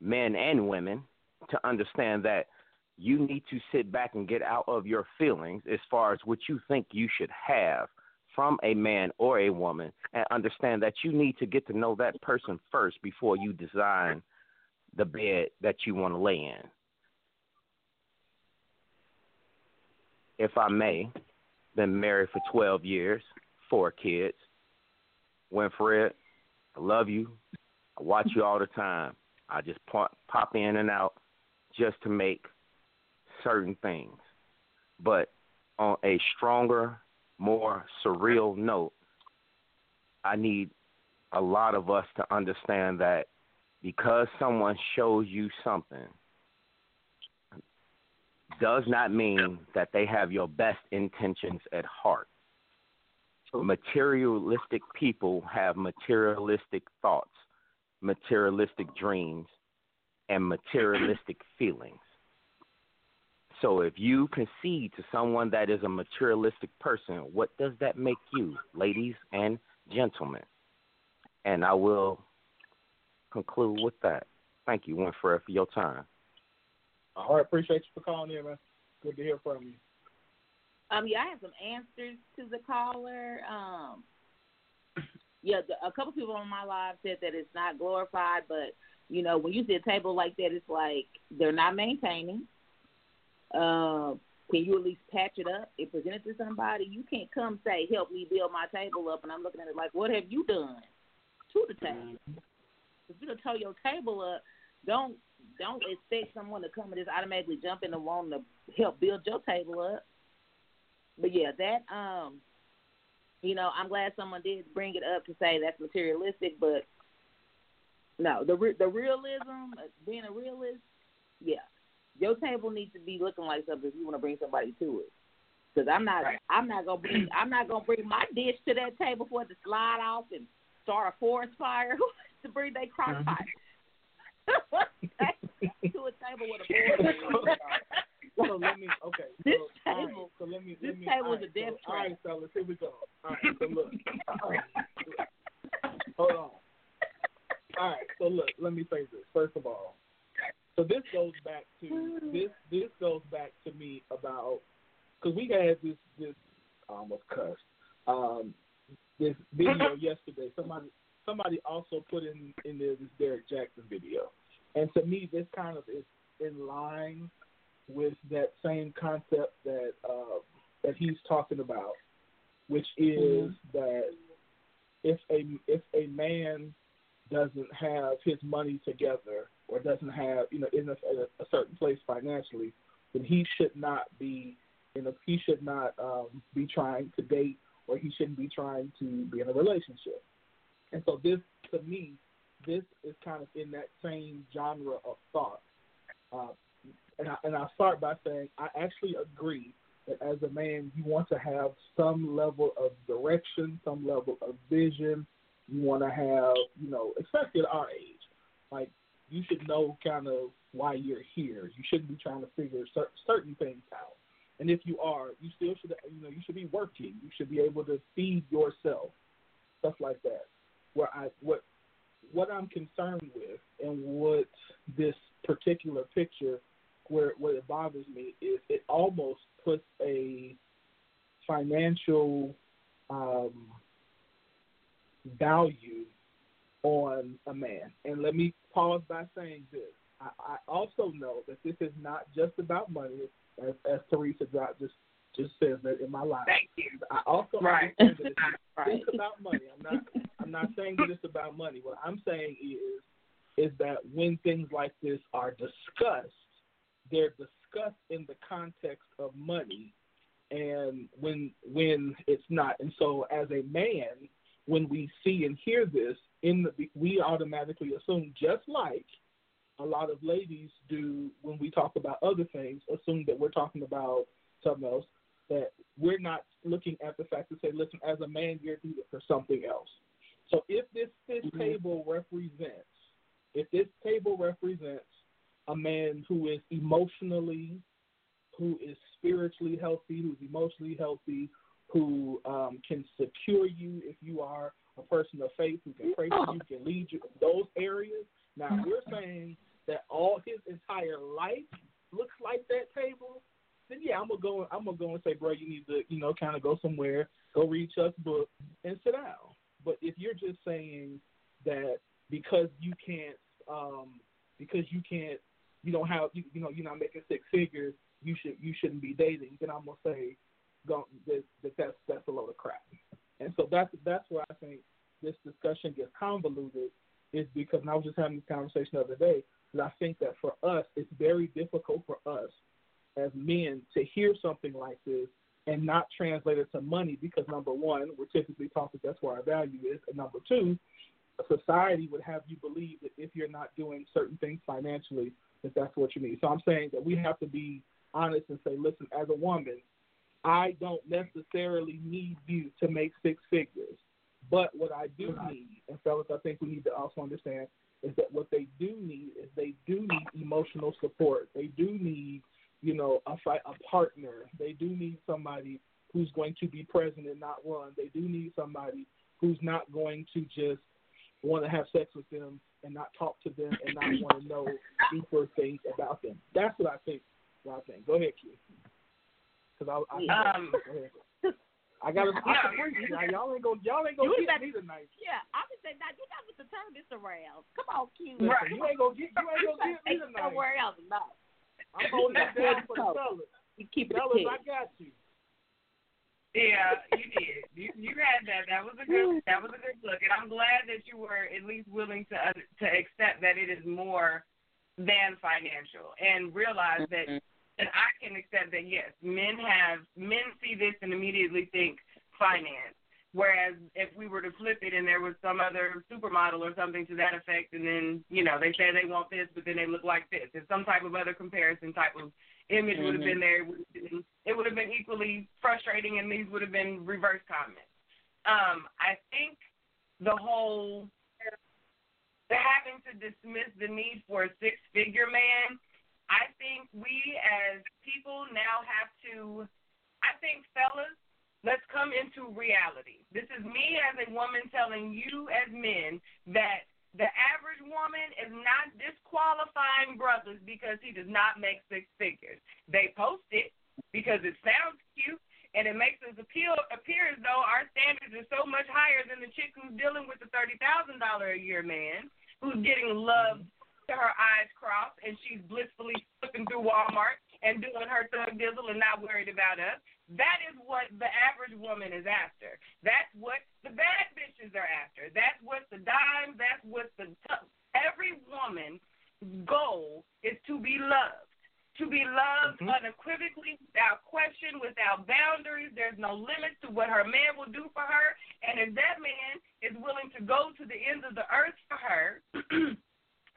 [SPEAKER 11] men and women, to understand that you need to sit back and get out of your feelings as far as what you think you should have from a man or a woman and understand that you need to get to know that person first before you design the bed that you want to lay in. If I may, been married for 12 years, four kids. Winfred, I love you. I watch you all the time. I just pop, pop in and out just to make certain things. But on a stronger, more surreal note, I need a lot of us to understand that because someone shows you something does not mean that they have your best intentions at heart. Materialistic people have materialistic thoughts, materialistic dreams, and materialistic feelings. So if you concede to someone that is a materialistic person, what does that make you, ladies and gentlemen? And I will conclude with that. Thank you, Winfred, for your time.
[SPEAKER 2] All right, appreciate you for calling in, man. Good to hear from you.
[SPEAKER 3] Um, yeah, I have some answers to the caller. Um, yeah, the, a couple people on my live said that it's not glorified, but you know, when you see a table like that, it's like they're not maintaining. Um, can you at least patch it up and present it to somebody? You can't come say, "Help me build my table up," and I'm looking at it like, "What have you done to the table?" If you don't tow your table up, don't don't expect someone to come and just automatically jump in and want to help build your table up. But yeah, that um, you know, I'm glad someone did bring it up to say that's materialistic, but No, the re- the realism, uh, being a realist, yeah. Your table needs to be looking like something if you want to bring somebody to it. Because I'm not,
[SPEAKER 4] Right.
[SPEAKER 3] I'm not gonna bring, I'm not gonna bring my dish to that table for it to slide off and start a forest fire. Who wants (laughs) to bring their crock pot uh-huh. (laughs) to a table with a board? (laughs)
[SPEAKER 2] So let me okay. So,
[SPEAKER 3] This
[SPEAKER 2] all right,
[SPEAKER 3] table-
[SPEAKER 2] so let me
[SPEAKER 3] this
[SPEAKER 2] let me,
[SPEAKER 3] table
[SPEAKER 2] all
[SPEAKER 3] is a death
[SPEAKER 2] so, All right,
[SPEAKER 3] trap.
[SPEAKER 2] fellas, here we go. All right, so look. Hold on. All right, so look, let me say this. First of all, so this goes back to this. This goes back to me about because we had this this I almost cussed um, this video (laughs) yesterday. Somebody somebody also put in in there this Derrick Jaxn video, and to me, this kind of is in line with that same concept that uh, that he's talking about, which is that if a if a man doesn't have his money together or doesn't have you know in a, a certain place financially, then he should not be in a he should not um, be trying to date or he shouldn't be trying to be in a relationship. And so this to me, this is kind of in that same genre of thought. Uh, and I, and I start by saying I actually agree that as a man, you want to have some level of direction, some level of vision. You want to have, you know, especially at our age, like you should know kind of why you're here. You shouldn't be trying to figure cer- certain things out. And if you are, you still should, you know, you should be working. You should be able to feed yourself, stuff like that. Where I what what I'm concerned with and what this particular picture where what it bothers me is it almost puts a financial um, value on a man. And let me pause by saying this. I, I also know that this is not just about money, as, as Teresa just just says that in my life.
[SPEAKER 4] Thank you.
[SPEAKER 2] I also
[SPEAKER 4] Right.
[SPEAKER 2] understand that it's (laughs)
[SPEAKER 3] Right.
[SPEAKER 2] about money. I'm not I'm not saying that it's about money. What I'm saying is is that when things like this are discussed, they're discussed in the context of money and when when it's not. And so as a man, when we see and hear this, in the we automatically assume just like a lot of ladies do when we talk about other things, assume that we're talking about something else, that we're not looking at the fact to say, listen, as a man, you're needed for something else. So if this this mm-hmm. table represents, if this table represents a man who is emotionally, who is spiritually healthy, who's emotionally healthy, who um, can secure you if you are a person of faith, who can pray for you, can lead you in those areas. Now we're saying that all his entire life looks like that table. Then yeah, I'm gonna go. I'm gonna go and say, bro, you need to, you know, kind of go somewhere, go read Chuck's book, and sit down. But if you're just saying that because you can't, um, because you can't, you don't have, you, you know, you're not making six figures, you should, you shouldn't be dating. Then I'm gonna say, go, that, that that's that's a load of crap. And so that's that's where I think this discussion gets convoluted is because I was just having this conversation the other day and I think that for us it's very difficult for us as men to hear something like this and not translate it to money because number one, we're typically taught that that's where our value is, and number two, society would have you believe that if you're not doing certain things financially, that that's what you need. So I'm saying that we have to be honest and say, listen, as a woman, I don't necessarily need you to make six figures. But what I do need, and fellas, I think we need to also understand, is that what they do need is they do need emotional support. They do need, you know, a fight, a partner. They do need somebody who's going to be present and not run. They do need somebody who's not going to just want to have sex with them and not talk to them and not want to know deeper things about them. That's what I think. What I think. Go ahead, Q. Because I, I,
[SPEAKER 4] Um,
[SPEAKER 2] go. I got to. I
[SPEAKER 4] Yeah.
[SPEAKER 2] now. Y'all ain't gonna. Y'all ain't gonna
[SPEAKER 3] You
[SPEAKER 2] get
[SPEAKER 3] got-
[SPEAKER 2] me tonight.
[SPEAKER 3] Yeah, I would say now you got to turn this around. Come on, Q.
[SPEAKER 2] Listen,
[SPEAKER 4] Right.
[SPEAKER 2] You ain't gonna get. You ain't gonna get me tonight.
[SPEAKER 3] somewhere else. No,
[SPEAKER 2] I'm holding it (laughs) down for the fellas.
[SPEAKER 3] you keep it
[SPEAKER 2] Fellas. I got you.
[SPEAKER 4] Yeah, you did. You you had that. That was a good. That was a good look, and I'm glad that you were at least willing to uh, to accept that it is more than financial, and realize that and I can accept that yes, men have men see this and immediately think finance. Whereas if we were to flip it and there was some other supermodel or something to that effect, and then you know they say they want this, but then they look like this, if some type of other comparison type of image would have been there, it would have been, it would have been equally frustrating, and these would have been reverse comments. Um, I think the whole the having to dismiss the need for a six figure man, I think we as people now have to I think fellas let's come into reality. This is me as a woman telling you as men that the average woman is not disqualifying brothers because he does not make six figures. They post it because it sounds cute and it makes us appeal appear as though our standards are so much higher than the chick who's dealing with the thirty thousand dollar a year man who's getting loved to her eyes crossed and she's blissfully flipping through Walmart and doing her thug dizzle and not worried about us. That is what the average woman is after. That's what the bad bitches are after. That's what the dimes, that's what the t- every woman's goal is to be loved. To be loved mm-hmm. unequivocally, without question, without boundaries. There's no limits to what her man will do for her. And if that man is willing to go to the ends of the earth for her (clears throat)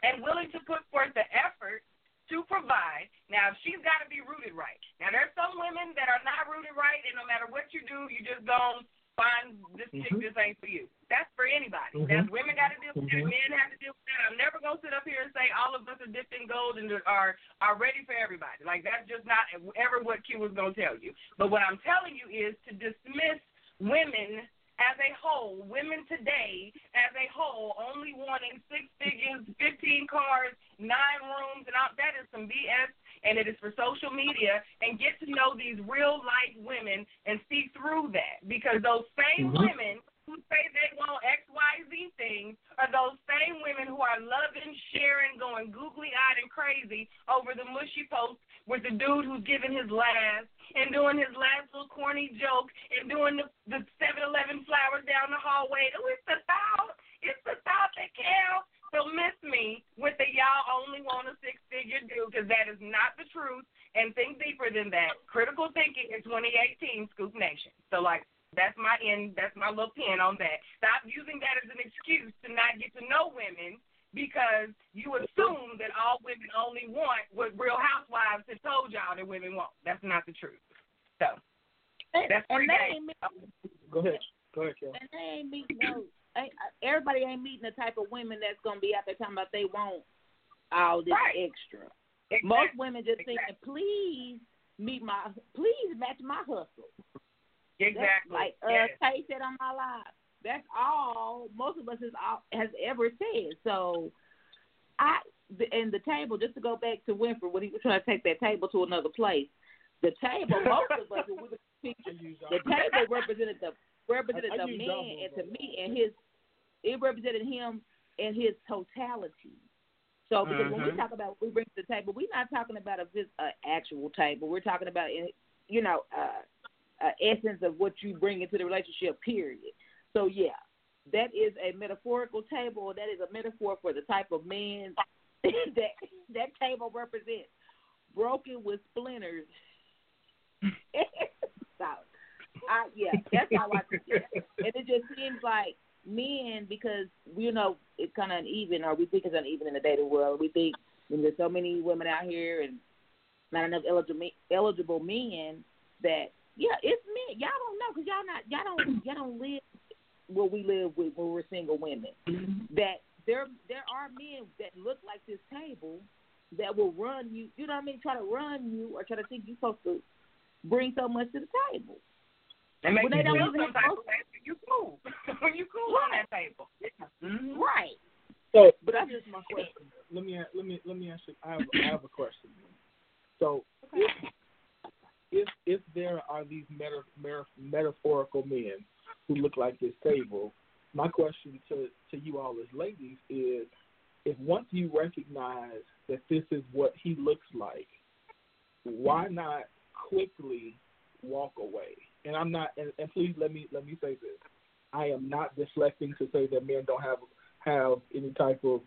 [SPEAKER 4] and willing to put forth the effort to provide. Now, she's got to be rooted right. Now, there's some women that are not rooted right, and no matter what you do, you just go find this chick.
[SPEAKER 2] Mhm.
[SPEAKER 4] This ain't for you. That's for anybody.
[SPEAKER 2] Mhm.
[SPEAKER 4] That's women got to deal with
[SPEAKER 2] Mhm.
[SPEAKER 4] that. Men have to deal with that. I'm never gonna sit up here and say all of us are dipped in gold and are are ready for everybody. Like that's just not ever what Q was gonna tell you. But what I'm telling you is to dismiss women as a whole, women today as a whole, only wanting six figures, 15 cars, nine rooms, and all that is some BS, and it is for social media, and get to know these real life women and see through that. Because those same
[SPEAKER 2] Mhm.
[SPEAKER 4] women who say they want XYZ things are those same women who are loving, sharing, going googly eyed and crazy over the mushy post with the dude who's giving his last and doing his last little corny joke and doing the the seven eleven flowers down the hallway. Oh, it's the thought. It's the thought that counts. So miss me with the y'all only want a six figure dude because that is not the truth. And think deeper than that. Critical thinking in 2018, Scoop Nation. So like that's my end. That's my little pin on that. Stop using that as an excuse to not get to know women because you assume that all women only want what Real Housewives have told y'all that women want. That's not the truth. So that's
[SPEAKER 3] and they ain't meet,
[SPEAKER 2] Go ahead. Go ahead, Kel.
[SPEAKER 3] and they ain't meeting no. Ain't, everybody ain't meeting the type of women that's gonna be out there talking about they want all this
[SPEAKER 4] Right.
[SPEAKER 3] extra.
[SPEAKER 4] Exactly.
[SPEAKER 3] Most women just
[SPEAKER 4] Exactly.
[SPEAKER 3] saying, please meet my, please match my hustle. That's
[SPEAKER 4] Exactly.
[SPEAKER 3] like uh,
[SPEAKER 4] yes.
[SPEAKER 3] Tay said on my live. That's all most of us has all, has ever said. So, I the- and the table. Just to go back to Winfred when he was trying to take that table to another place. The table, (laughs) most of us, we were the table represented the represented
[SPEAKER 2] I- I
[SPEAKER 3] the man,
[SPEAKER 2] double,
[SPEAKER 3] and to me, and his it represented him and his totality. So because when we
[SPEAKER 4] Mhm.
[SPEAKER 3] talk about what we bring to the table, we're not talking about a just an actual table. We're talking about you know uh, uh, essence of what you bring into the relationship. Period. So yeah, that is a metaphorical table. That is a metaphor for the type of man (laughs) that that table represents. Broken with splinters. (laughs) so, I, yeah, that's how I think it. And it just seems like men, because you know it's kind of uneven, or we think it's uneven in the dating world. We think there's so many women out here and not enough eligible eligible men that yeah, it's men. Y'all don't know because y'all not y'all don't y'all don't live where we live with when we're single women. That there there are men that look like this table that will run you. You know what I mean? Try to run you or try to think you're supposed to bring so much to the table.
[SPEAKER 4] And make
[SPEAKER 3] When they
[SPEAKER 4] you
[SPEAKER 3] don't
[SPEAKER 4] feel
[SPEAKER 3] even
[SPEAKER 4] some type
[SPEAKER 3] have-
[SPEAKER 4] of way when you cool. (laughs) when you cool on that table. Mhm.
[SPEAKER 3] Right.
[SPEAKER 2] So,
[SPEAKER 3] But I
[SPEAKER 2] here's
[SPEAKER 3] just
[SPEAKER 2] my question. Let me let me let me ask you. I have, I have a question. So, if if if there are these meta, meta, metaphorical men who look like this table, my question to to you all as ladies is, if once you recognize that this is what he looks like, why not quickly walk away? And I'm not. And, and please let me let me say this. I am not deflecting to say that men don't have have any type of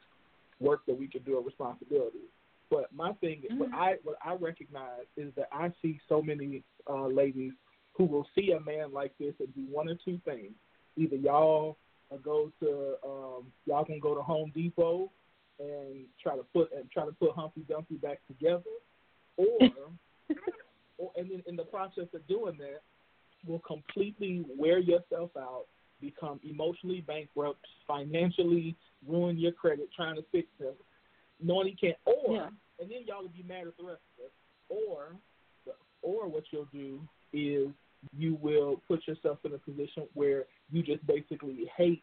[SPEAKER 2] work that we can do or responsibility. But my thing, is what I what I recognize is that I see so many uh, ladies who will see a man like this and do one or two things. either y'all go to um, y'all can go to Home Depot and try to put and try to put Humpty Dumpty back together, or, (laughs) or and then in the process of doing that, will completely wear yourself out, become emotionally bankrupt, financially ruin your credit trying to fix them, knowing he can't. Or
[SPEAKER 3] Yeah.
[SPEAKER 2] and then y'all will be mad at the rest of us. Or or what you'll do is you will put yourself in a position where you just basically hate,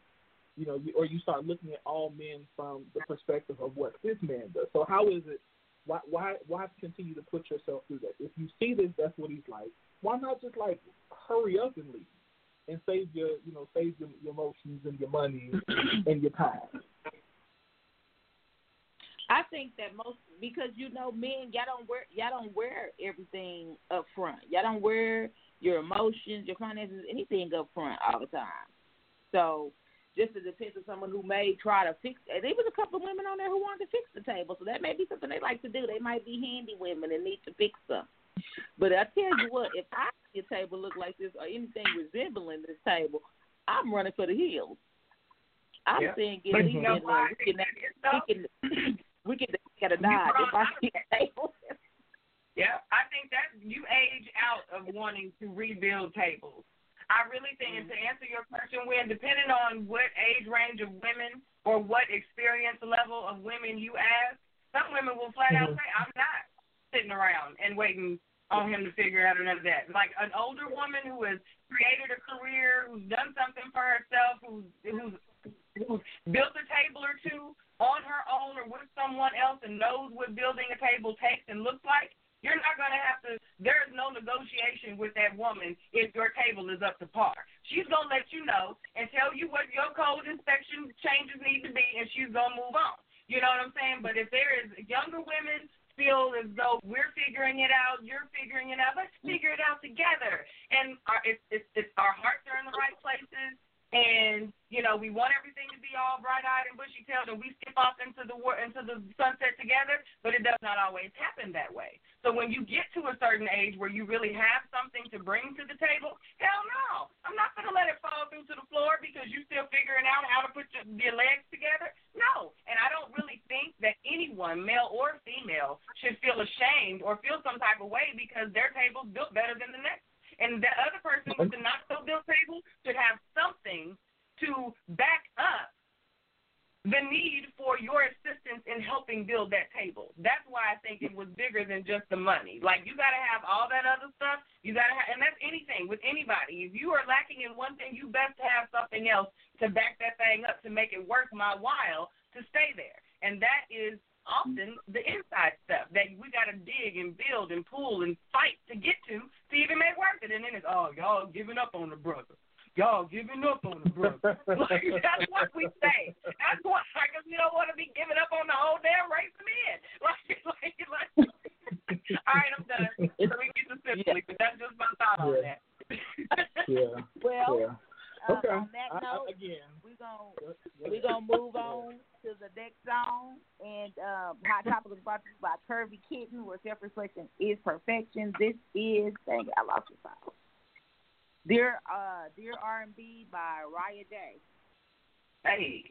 [SPEAKER 2] you know, you, or you start looking at all men from the perspective of what this man does. So how is it? Why why why continue to put yourself through that? If you see this, that's what he's like. Why not just like hurry up and leave and save your you know save your, your emotions and your money (clears throat) and your time.
[SPEAKER 3] I think that most because you know men y'all don't wear y'all don't wear everything up front. Y'all don't wear your emotions, your finances, anything up front all the time. So just it depends on someone who may try to fix and there was a couple of women on there who wanted to fix the table, so that may be something they like to do. They might be handy women and need to fix them. But I tell you what, if I see a table look like this or anything resembling this table, I'm running for the hills. I'm
[SPEAKER 4] Yeah.
[SPEAKER 3] saying get
[SPEAKER 4] you
[SPEAKER 3] in
[SPEAKER 4] know
[SPEAKER 3] and uh,
[SPEAKER 4] why?
[SPEAKER 3] we can we can (clears throat) (clears throat) we get a
[SPEAKER 4] You
[SPEAKER 3] nod if I see a. (laughs)
[SPEAKER 4] Yeah, I think that you age out of wanting to rebuild tables. I really think, and to answer your question, when depending on what age range of women or what experience level of women you ask, some women will flat out
[SPEAKER 2] Mhm.
[SPEAKER 4] say, "I'm not sitting around and waiting on him to figure out of that." Like an older woman who has created a career, who's done something for herself, who's who's who's built a table or two on her own or with someone else and knows what building a table takes and looks like, you're not going to have to, there is no negotiation with that woman if your table is up to par. She's going to let you know and tell you what your code inspection changes need to be, and she's going to move on. You know what I'm saying? But if there is younger women feel as though we're figuring it out, you're figuring it out, let's figure it out together. And our, it's, it's, it's our hearts are in the right places and you know we want everything all bright-eyed and bushy-tailed, and we skip off into the wor- into the sunset together. But it does not always happen that way. So when you get to a certain age where you really have something to bring to the table, hell no, I'm not to let it fall through to the floor because you're still figuring out how to put your, your legs together. No, and I don't really think that anyone, male or female, should feel ashamed or feel some type of way because their table's built better than the next. And the other person with the not so built table should have something to back up the need for your assistance in helping build that table. That's why I think it was bigger than just the money. Like you got to have all that other stuff. You got to have, and that's anything with anybody. If you are lacking in one thing, you best have something else to back that thing up to make it worth my while to stay there. And that is often the inside stuff that we got to dig and build and pull and fight to get to to even make worth it. And then it's oh y'all giving up on the brother. Y'all giving up on the brother. (laughs) like, that's what we say. That's what because we don't want to be giving up on the whole damn race of men. (laughs) Like, like, like. (laughs) All right, I'm done. So we get to simply, but that's just my thought on
[SPEAKER 2] Yeah.
[SPEAKER 4] that.
[SPEAKER 2] Yeah.
[SPEAKER 3] Well,
[SPEAKER 2] yeah.
[SPEAKER 3] uh,
[SPEAKER 2] Okay.
[SPEAKER 3] on that
[SPEAKER 2] I, I, again,
[SPEAKER 3] we're gonna we're gonna move on to the next song. And um, hot topic is brought to you by Curvy Kitten, where self reflection is perfection. This is dang it, I lost the song. Dear uh Dear R and B by Raya J.
[SPEAKER 4] Hey.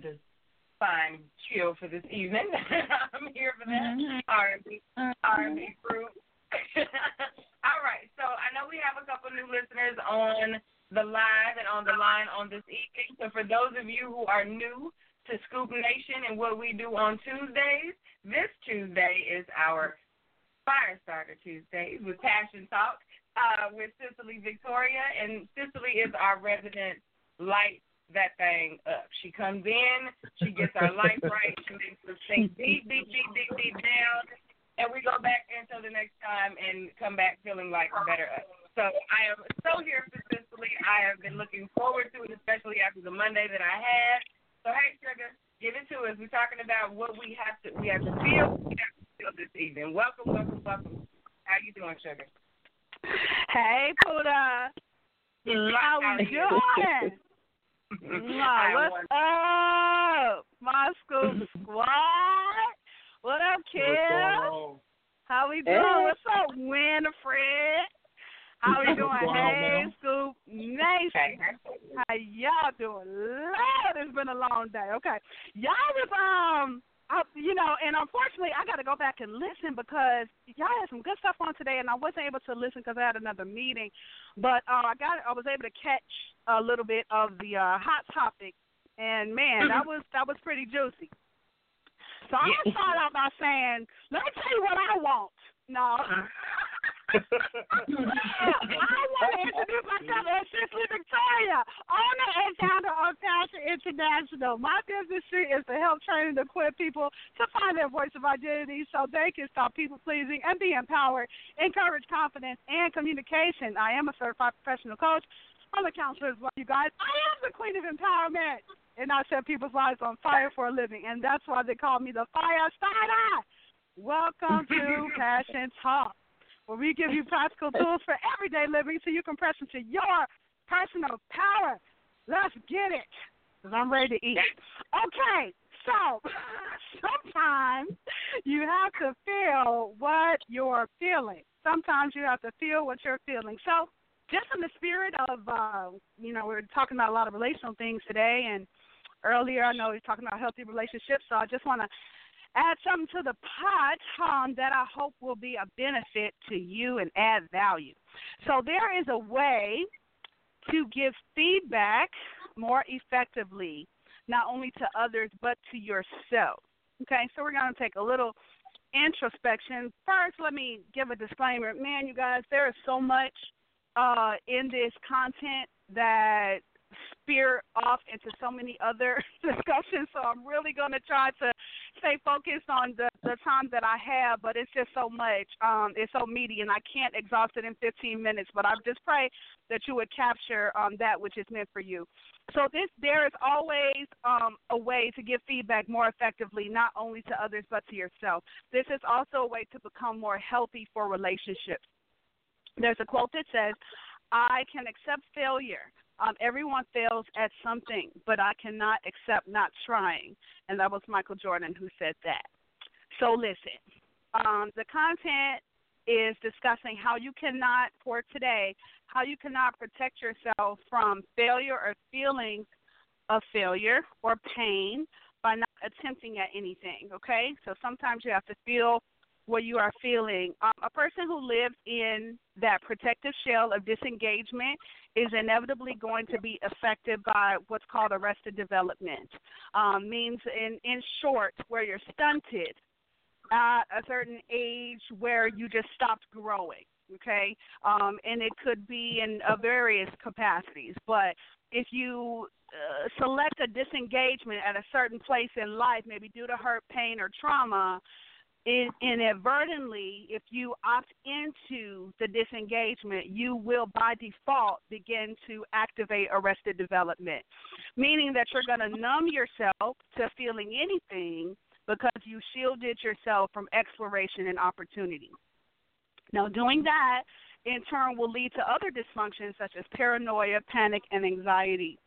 [SPEAKER 12] To
[SPEAKER 4] find chill for this evening. (laughs) I'm here for that.
[SPEAKER 3] Mhm.
[SPEAKER 4] R&B, R&B crew. (laughs) All right, so I know we have a couple new listeners on the live and on the line on this evening. So for those of you who are new to Scoop Nation and what we do on Tuesdays, this Tuesday is our Firestarter Tuesday with Passion Talk uh, with Cicely Victoria, and Cicely is our resident light that thing up. She comes in, she gets our life right, she makes us think deep, deep, deep, deep, deep down, and we go back until the next time and come back feeling like better us. So I am so here for Cicely. I have been looking forward to it, especially after the Monday that I had. So hey, Sugar, give it to us. We're talking about what we have to we have to feel, we have to feel this evening. Welcome, welcome, welcome. How you doing, Sugar?
[SPEAKER 13] Hey, Puda. How we doing? Mwah, What's up, my school (laughs) squad? What up, kid? How we doing?
[SPEAKER 2] Hey.
[SPEAKER 13] What's up, Winfred? How we doing?
[SPEAKER 2] What's going on,
[SPEAKER 13] Hey,
[SPEAKER 2] ma'am?
[SPEAKER 13] Scoop Nation. How y'all doing? Lord, it's been a long day. Okay, y'all was um, I, you know, and unfortunately, I got to go back and listen because y'all had some good stuff on today, and I wasn't able to listen because I had another meeting. But uh, I got, I was able to catch a little bit of the uh, hot topic, and man, that was that was pretty juicy. So I'm gonna start out by saying, let me tell you what I want. No. I want to introduce myself as Cicely Victoria, owner and founder of Passion International. My business is to help train and equip people to find their voice of identity so they can stop people pleasing and be empowered, encourage confidence and communication. I am a certified professional coach. I'm a counselor as well, you guys. I am the queen of empowerment. And I set people's lives on fire for a living. And that's why they call me the fire starter. Welcome to (laughs) Passion Talk, where we give you practical tools for everyday living so you can press into your personal power. Let's get it, because I'm ready to eat. Okay, so (laughs) sometimes you have to feel what you're feeling. Sometimes you have to feel what you're feeling. So, just in the spirit of, uh, you know, we're talking about a lot of relational things today, and earlier I know we are talking about healthy relationships, so I just want to add something to the pot um, that I hope will be a benefit to you and add value. So there is a way to give feedback more effectively, not only to others but to yourself. Okay, so we're going to take a little introspection. First, let me give a disclaimer. Man, you guys, there is so much uh, in this content that spear off into so many other (laughs) discussions. So I'm really going to try to stay focused on the the time that I have, but it's just so much. Um, it's so meaty, and I can't exhaust it in 15 minutes. But I just pray that you would capture um, that which is meant for you. So this there is always um, a way to give feedback more effectively, not only to others but to yourself. This is also a way to become more healthy for relationships. There's a quote that says, "I can accept failure." Um, everyone fails at something, but I cannot accept not trying. And that was Michael Jordan who said that. So listen, um, the content is discussing how you cannot, for today, how you cannot protect yourself from failure or feelings of failure or pain by not attempting at anything, okay? So sometimes you have to feel what you are feeling. Um, a person who lives in that protective shell of disengagement is inevitably going to be affected by what's called arrested development. Um, means, in, in short, where you're stunted at a certain age where you just stopped growing. Okay, um, and it could be in uh, various capacities, but if you uh, select a disengagement at a certain place in life, maybe due to hurt, pain, or trauma, in, inadvertently, if you opt into the disengagement, you will by default begin to activate arrested development, meaning that you're going to numb yourself to feeling anything because you shielded yourself from exploration and opportunity. Now, doing that in turn will lead to other dysfunctions such as paranoia, panic, and anxiety.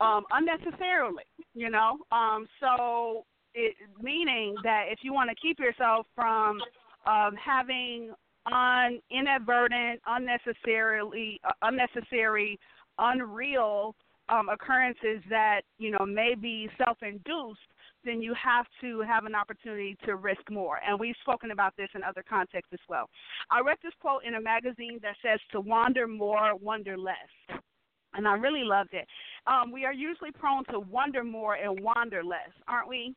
[SPEAKER 13] Um, unnecessarily, you know. Um, so it, meaning that if you want to keep yourself from um, having on inadvertent, unnecessarily, uh, unnecessary, unreal um, occurrences that you know may be self-induced, then you have to have an opportunity to risk more. And we've spoken about this in other contexts as well. I read this quote in a magazine that says to wander more, wonder less. And I really loved it. Um, we are usually prone to wonder more and wander less, aren't we?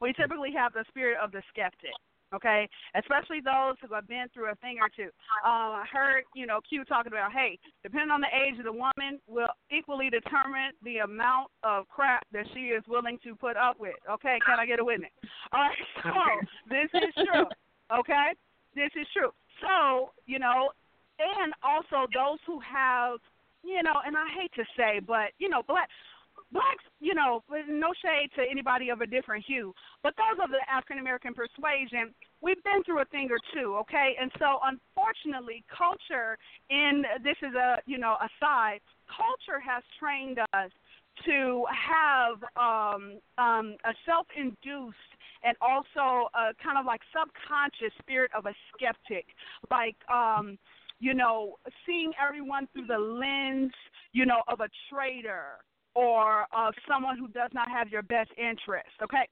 [SPEAKER 13] We typically have the spirit of the skeptic okay? Especially those who have been through a thing or two. Uh, I heard, you know, Q talking about, hey, depending on the age of the woman, will equally determine the amount of crap that she is willing to put up with. Okay, can I get a witness? All right, (laughs) so this is true. Okay, this is true. So, you know, and also those who have, you know, and I hate to say, but you know, black blacks, you know, no shade to anybody of a different hue, but those of the African American persuasion, we've been through a thing or two, okay? And so, unfortunately, culture in this is a you know aside, culture has trained us to have um, um, a self-induced and also a kind of like subconscious spirit of a skeptic, like. Um, you know, seeing everyone through the lens, you know, of a traitor or of someone who does not have your best interest. Okay,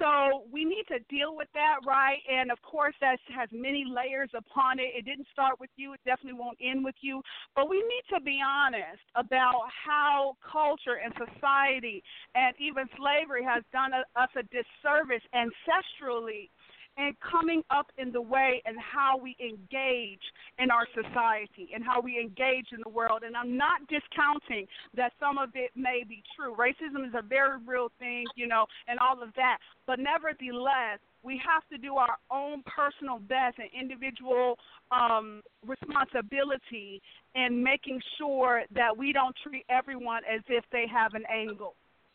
[SPEAKER 13] so we need to deal with that, right? And of course, that has many layers upon it. It didn't start with you. It definitely won't end with you. But we need to be honest about how culture and society and even slavery has done us a disservice ancestrally and coming up in the way and how we engage in our society and how we engage in the world. And I'm not discounting that some of it may be true. Racism is a very real thing, you know, and all of that. But nevertheless, we have to do our own personal best and individual um, responsibility in making sure that we don't treat everyone as if they have an angle.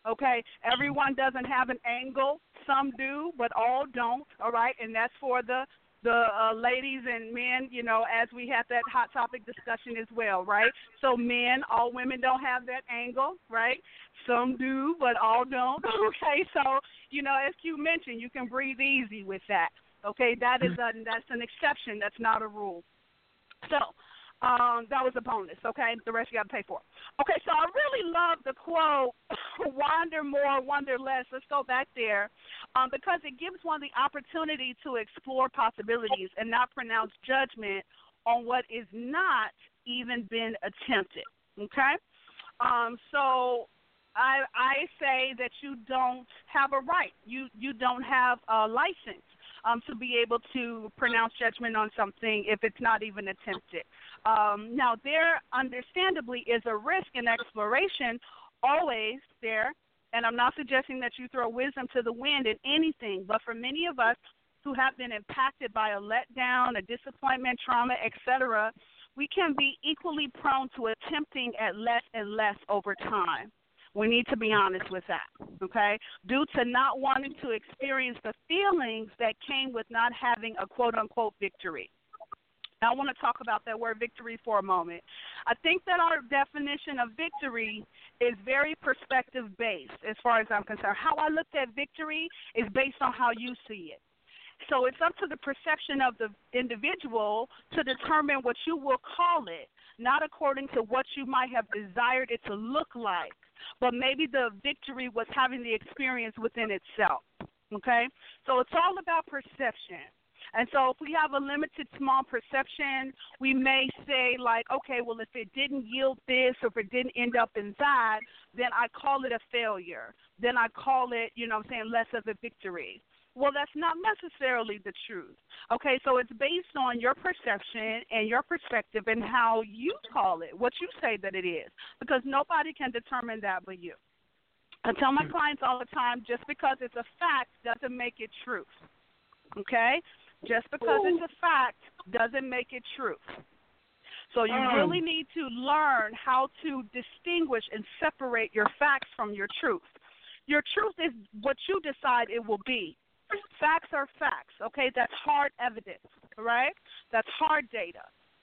[SPEAKER 13] Okay, everyone doesn't have an angle. Some do, but all don't. All right, and that's for the the uh, ladies and men. You know, as we had that hot topic discussion as well, right? So men, all women don't have that angle, right? Some do, but all don't. (laughs) Okay, so you know, as you mentioned, you can breathe easy with that. Okay, that is a that's an exception. That's not a rule. So um, that was a bonus, okay? The rest you got to pay for. Okay, so I really love the quote, (laughs) wander more, wonder less. Let's go back there um, because it gives one the opportunity to explore possibilities and not pronounce judgment on what is not even been attempted, okay? Um, so I, I say that you don't have a right. You, you don't have a license um, to be able to pronounce judgment on something if it's not even attempted. Um, now, there understandably is a risk in exploration, always there, and I'm not suggesting that you throw wisdom to the wind in anything, but for many of us who have been impacted by a letdown, a disappointment, trauma, etc., we can be equally prone to attempting at less and less over time. We need to be honest with that, okay? Due to not wanting to experience the feelings that came with not having a quote unquote victory. Now, I want to talk about that word victory for a moment. I think that our definition of victory is very perspective based, as far as I'm concerned. How I looked at victory is based on how you see it. So it's up to the perception of the individual to determine what you will call it, not according to what you might have desired it to look like, but maybe the victory was having the experience within itself. Okay? So it's all about perception. And so if we have a limited small perception, we may say like, okay, well if it didn't yield this or if it didn't end up in that, then I call it a failure. Then I call it, you know I'm saying, less of a victory. Well, that's not necessarily the truth. Okay, so it's based on your perception and your perspective and how you call it, what you say that it is, because nobody can determine that but you. I tell my clients all the time just because it's a fact doesn't make it truth. Okay? Just because it's a fact doesn't make it truth. So you
[SPEAKER 4] Mm.
[SPEAKER 13] really need to learn how to distinguish and separate your facts from your truth. Your truth is what you decide it will be. Facts are facts, okay? That's hard evidence, right? That's hard data.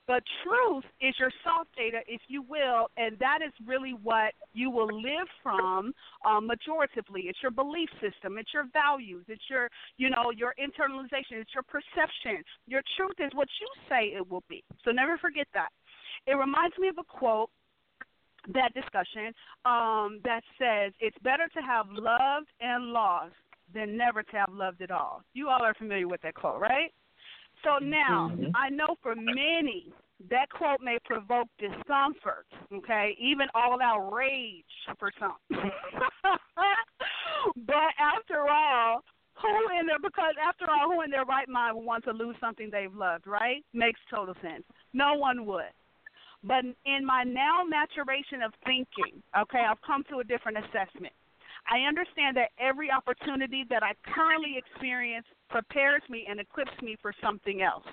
[SPEAKER 13] But truth is your soft data, if you will, and that is really what you will live from um, majoritively. It's your belief system, it's your values, it's your, you know, your internalization, it's your perception. Your truth is what you say it will be. So never forget that. It reminds me of a quote that discussion um, that says it's better to have loved and lost than never to have loved at all. You all are familiar with that quote, right? So now,
[SPEAKER 14] Mhm.
[SPEAKER 13] I know for many, that quote may provoke discomfort, okay, even all out rage for some. (laughs) but after all, who in their because after all, who in their right mind would want to lose something they've loved, right? Makes total sense. No one would. But in my now maturation of thinking, okay, I've come to a different assessment. I understand that every opportunity that I currently experience prepares me and equips me for something else.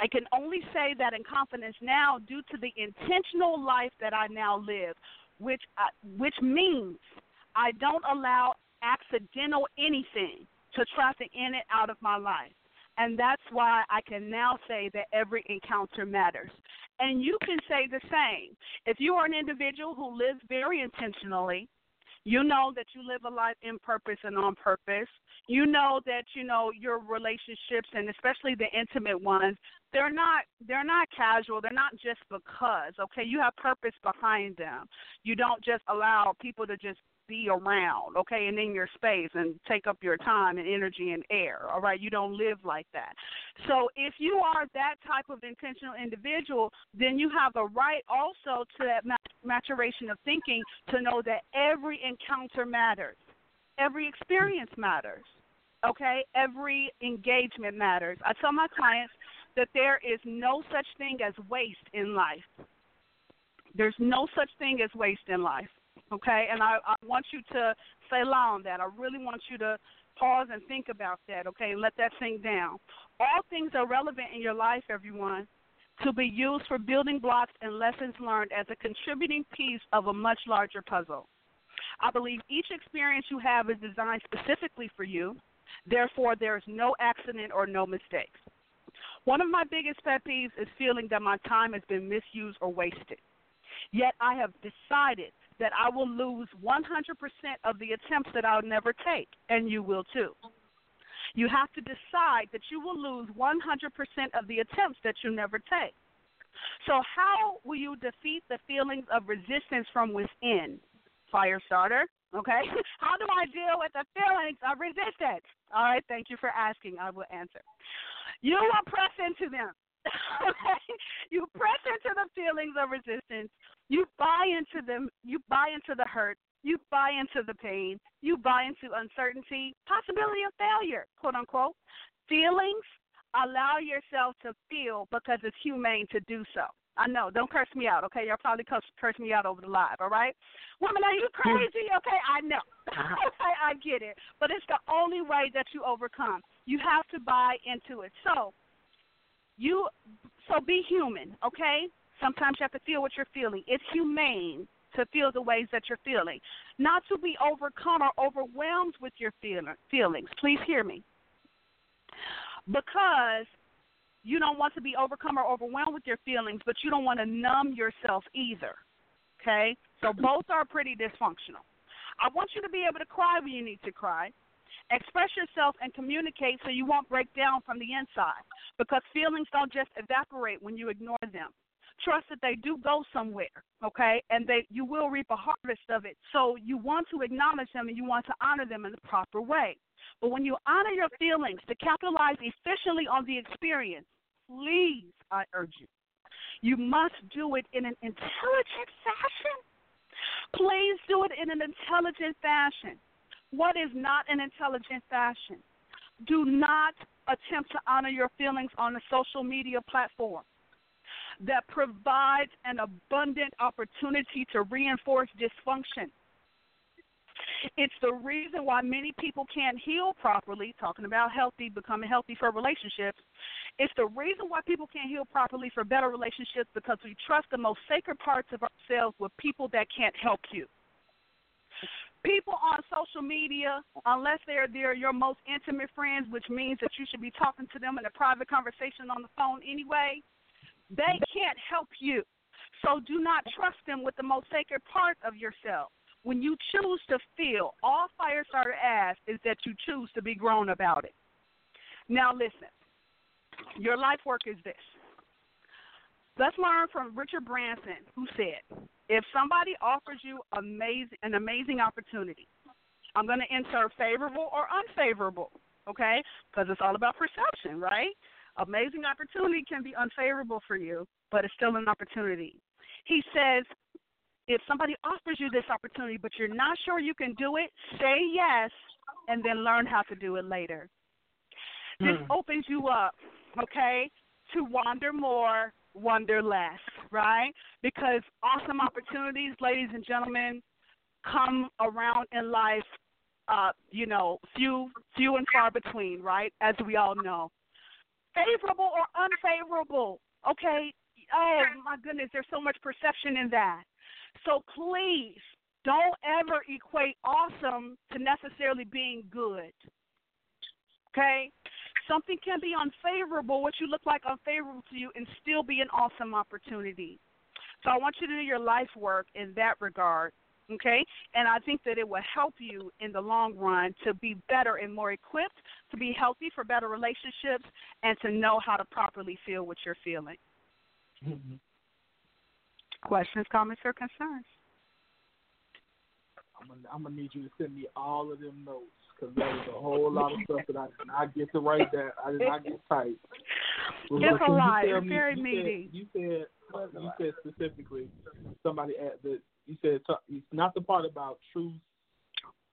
[SPEAKER 13] I can only say that in confidence now due to the intentional life that I now live, which uh, which means I don't allow accidental anything to try to in and out of my life. And that's why I can now say that every encounter matters. And you can say the same. If you are an individual who lives very intentionally, you know that you live a life in purpose and on purpose. You know that you know your relationships and especially the intimate ones, they're not they're not casual. They're not just because. Okay, you have purpose behind them. You don't just allow people to just be around, okay, and in your space and take up your time and energy and air. All right, you don't live like that. So if you are that type of intentional individual, then you have a right also to that maturation of thinking to know that every encounter matters, every experience matters. Okay, every engagement matters. I tell my clients that there is no such thing as waste in life. There's no such thing as waste in life okay? And I, I want you to say on that. I really want you to pause and think about that, okay? Let that sink down. All things are relevant in your life, everyone, to be used for building blocks and lessons learned as a contributing piece of a much larger puzzle. I believe each experience you have is designed specifically for you. Therefore, there is no accident or no mistakes. One of my biggest pet peeves is feeling that my time has been misused or wasted. Yet I have decided that I will lose 100% of the attempts that I'll never take, and you will too. You have to decide that you will lose 100% of the attempts that you never take. So, how will you defeat the feelings of resistance from within? Fire starter, okay? (laughs) How do I deal with the feelings of resistance? All right, thank you for asking. I will answer. You will press into them. (laughs) okay? You press into the feelings of resistance. You buy into them. You buy into the hurt. You buy into the pain. You buy into uncertainty, possibility of failure, quote unquote. Feelings, allow yourself to feel because it's humane to do so. I know. Don't curse me out, okay? Y'all probably curse, curse me out over the live, all right? Woman, are you crazy? (laughs) Okay, I know. (laughs) okay, I get it. But it's the only way that you overcome. You have to buy into it. So, you so be human, okay? Sometimes you have to feel what you're feeling. It's humane to feel the ways that you're feeling, not to be overcome or overwhelmed with your feelings. Please hear me. Because you don't want to be overcome or overwhelmed with your feelings, but you don't want to numb yourself either. Okay? So both are pretty dysfunctional. I want you to be able to cry when you need to cry. Express yourself and communicate so you won't break down from the inside because feelings don't just evaporate when you ignore them. Trust that they do go somewhere, okay? And they you will reap a harvest of it. So you want to acknowledge them and you want to honor them in the proper way. But when you honor your feelings to capitalize efficiently on the experience, please, I urge you, you must do it in an intelligent fashion. Please do it in an intelligent fashion. What is not an intelligent fashion? Do not attempt to honor your feelings on a social media platform that provides an abundant opportunity to reinforce dysfunction. It's the reason why many people can't heal properly, talking about healthy, becoming healthy for relationships. It's the reason why people can't heal properly for better relationships because we trust the most sacred parts of ourselves with people that can't help you. People on social media, unless they're they're your most intimate friends, which means that you should be talking to them in a private conversation on the phone anyway, they can't help you. So do not trust them with the most sacred part of yourself. When you choose to feel, all Firestarter asks is that you choose to be grown about it. Now listen, your life work is this. Let's learn from Richard Branson, who said, "If somebody offers you amazing an amazing opportunity, I'm going to insert favorable or unfavorable, okay? Because it's all about perception, right? Amazing opportunity can be unfavorable for you, but it's still an opportunity. He says, if somebody offers you this opportunity, but you're not sure you can do it, say yes and then learn how to do it later. This
[SPEAKER 14] Hmm.
[SPEAKER 13] opens you up, okay, to wander more, wonder less, right? Because awesome opportunities, ladies and gentlemen, come around in life, uh, you know, few few and far between, right? As we all know. Favorable or unfavorable, okay? Oh my goodness, there's so much perception in that. So please don't ever equate awesome to necessarily being good. Okay? Something can be unfavorable, what you look like unfavorable to you, and still be an awesome opportunity. So I want you to do your life work in that regard. Okay? And I think that it will help you in the long run to be better and more equipped, to be healthy for better relationships, and to know how to properly feel what you're feeling. Mm-hmm. Questions, comments, or concerns?
[SPEAKER 2] I'm gonna, I'm gonna need you to send me all of them notes because there was a whole lot of stuff that I did not get to write that I did not get typed.
[SPEAKER 13] It's a lot. It's very
[SPEAKER 2] you
[SPEAKER 13] meaty.
[SPEAKER 2] Said, you said you said specifically somebody at the you said it's not the part about truth.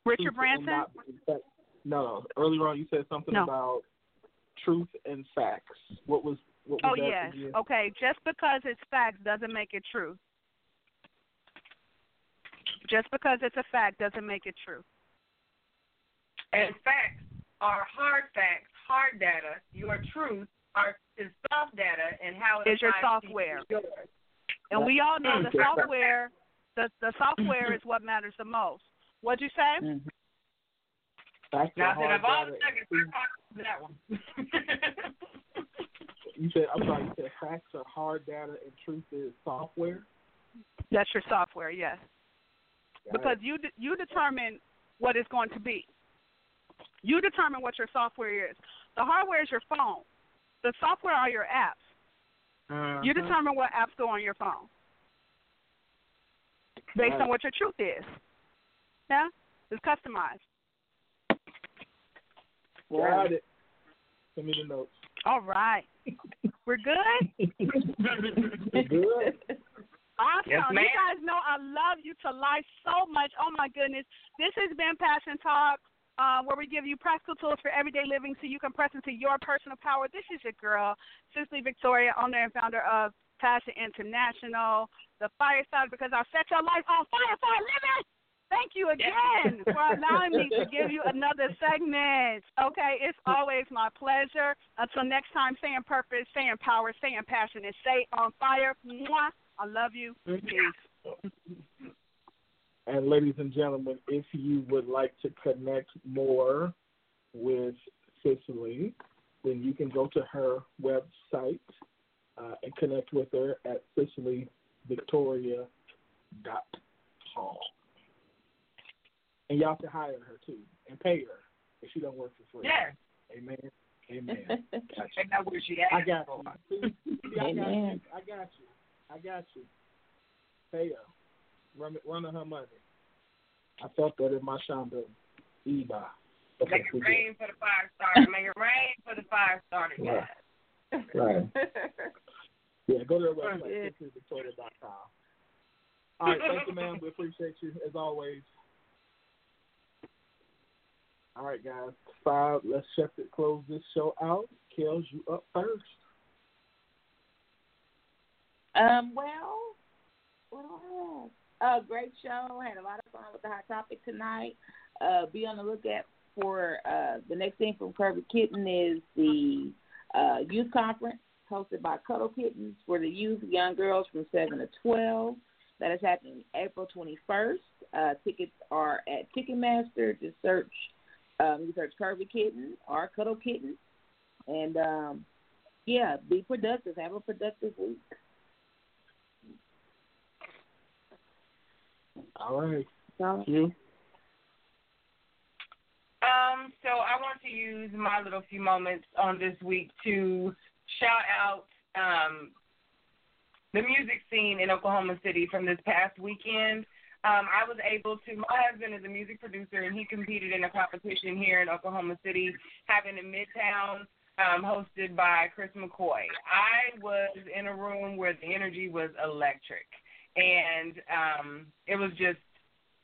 [SPEAKER 13] Richard
[SPEAKER 2] truth
[SPEAKER 13] Branson?
[SPEAKER 2] not- fact- no, no. Earlier on, you said something
[SPEAKER 13] No.
[SPEAKER 2] about truth and facts. What was what was
[SPEAKER 13] Oh
[SPEAKER 2] that?
[SPEAKER 13] yes.
[SPEAKER 2] again?
[SPEAKER 13] Okay. Just because it's facts doesn't make it true. Just because it's a fact doesn't make it true.
[SPEAKER 4] And facts are hard facts, hard data. Your truth are is soft data and how it
[SPEAKER 13] Is your software.
[SPEAKER 4] yours.
[SPEAKER 13] And we all know the
[SPEAKER 4] Mm.
[SPEAKER 13] software the the software is what matters the most. What'd you say?
[SPEAKER 2] Facts
[SPEAKER 4] Now,
[SPEAKER 2] are
[SPEAKER 4] then,
[SPEAKER 2] hard
[SPEAKER 4] of all the
[SPEAKER 2] data.
[SPEAKER 4] I talked that one. (laughs)
[SPEAKER 2] You said I'm sorry. You said facts are hard data and truth is software.
[SPEAKER 13] That's your software, yes.
[SPEAKER 2] Got
[SPEAKER 13] Because you de- you determine what it's going to be. You determine what your software is. The hardware is your phone. The software are your apps. You
[SPEAKER 2] Uh-huh.
[SPEAKER 13] determine what apps go on your phone based on what your truth is. Yeah, it's customized.
[SPEAKER 2] Got it. Send me the notes.
[SPEAKER 13] All right, we're good. (laughs)
[SPEAKER 2] Good.
[SPEAKER 13] Awesome.
[SPEAKER 4] Yes,
[SPEAKER 13] you guys know I love you to life so much. Oh my goodness. This has been Passion Talk, uh, where we give you practical tools for everyday living so you can press into your personal power. This is your girl, Cicely Victoria, owner and founder of Passion International, the Fireside, because I'll set your life on fire for a living. Thank you again for (laughs) allowing me to give you another segment. Okay, it's always my pleasure. Until next time, stay in purpose, stay in power, stay in passion, and stay on fire. Mwah. I love you. Peace.
[SPEAKER 2] And ladies and gentlemen, if you would like to connect more with Cicely, then you can go to her website uh, and connect with her at cicelyvictoria.com. And y'all can hire her too and pay her if she don't work for free.
[SPEAKER 4] Yeah.
[SPEAKER 2] Amen. (laughs) Amen. Gotcha.
[SPEAKER 4] That's where she
[SPEAKER 2] I
[SPEAKER 4] at.
[SPEAKER 2] got you. (laughs) See, I got you. I got you. I got you. Pay her. Run, run her money. I felt that in my Shonda Eba. Okay,
[SPEAKER 4] Make it rain for the fire starter. Make it rain for the fire starter,
[SPEAKER 2] Right.
[SPEAKER 4] guys.
[SPEAKER 2] Right. (laughs) Yeah, go to
[SPEAKER 4] Yeah.
[SPEAKER 2] website, victoria.com. All right, thank you, ma'am. We appreciate you as always. All right, guys. Five. Let's check it. Close this show out. Kellz, you up first.
[SPEAKER 3] Um, well, what do I have? Uh, great show. Had a lot of fun with the hot topic tonight. Uh, be on the lookout for uh, the next thing from Curvy Kitten is the uh, youth conference hosted by Cuddle Kittens for the youth, young girls from 7 to 12. That is happening April 21st. Uh, tickets are at Ticketmaster. Just search, um, you search Curvy Kitten or Cuddle Kitten. And, um, yeah, be productive. Have a productive week.
[SPEAKER 2] All right.
[SPEAKER 3] Thank
[SPEAKER 2] you.
[SPEAKER 4] Um, so I want to use my little few moments on this week to shout out um, the music scene in Oklahoma City from this past weekend. Um, I was able to. My husband is a music producer, and he competed in a competition here in Oklahoma City, having in Midtown, um, hosted by Chris McCoy. I was in a room where the energy was electric, and um, it was just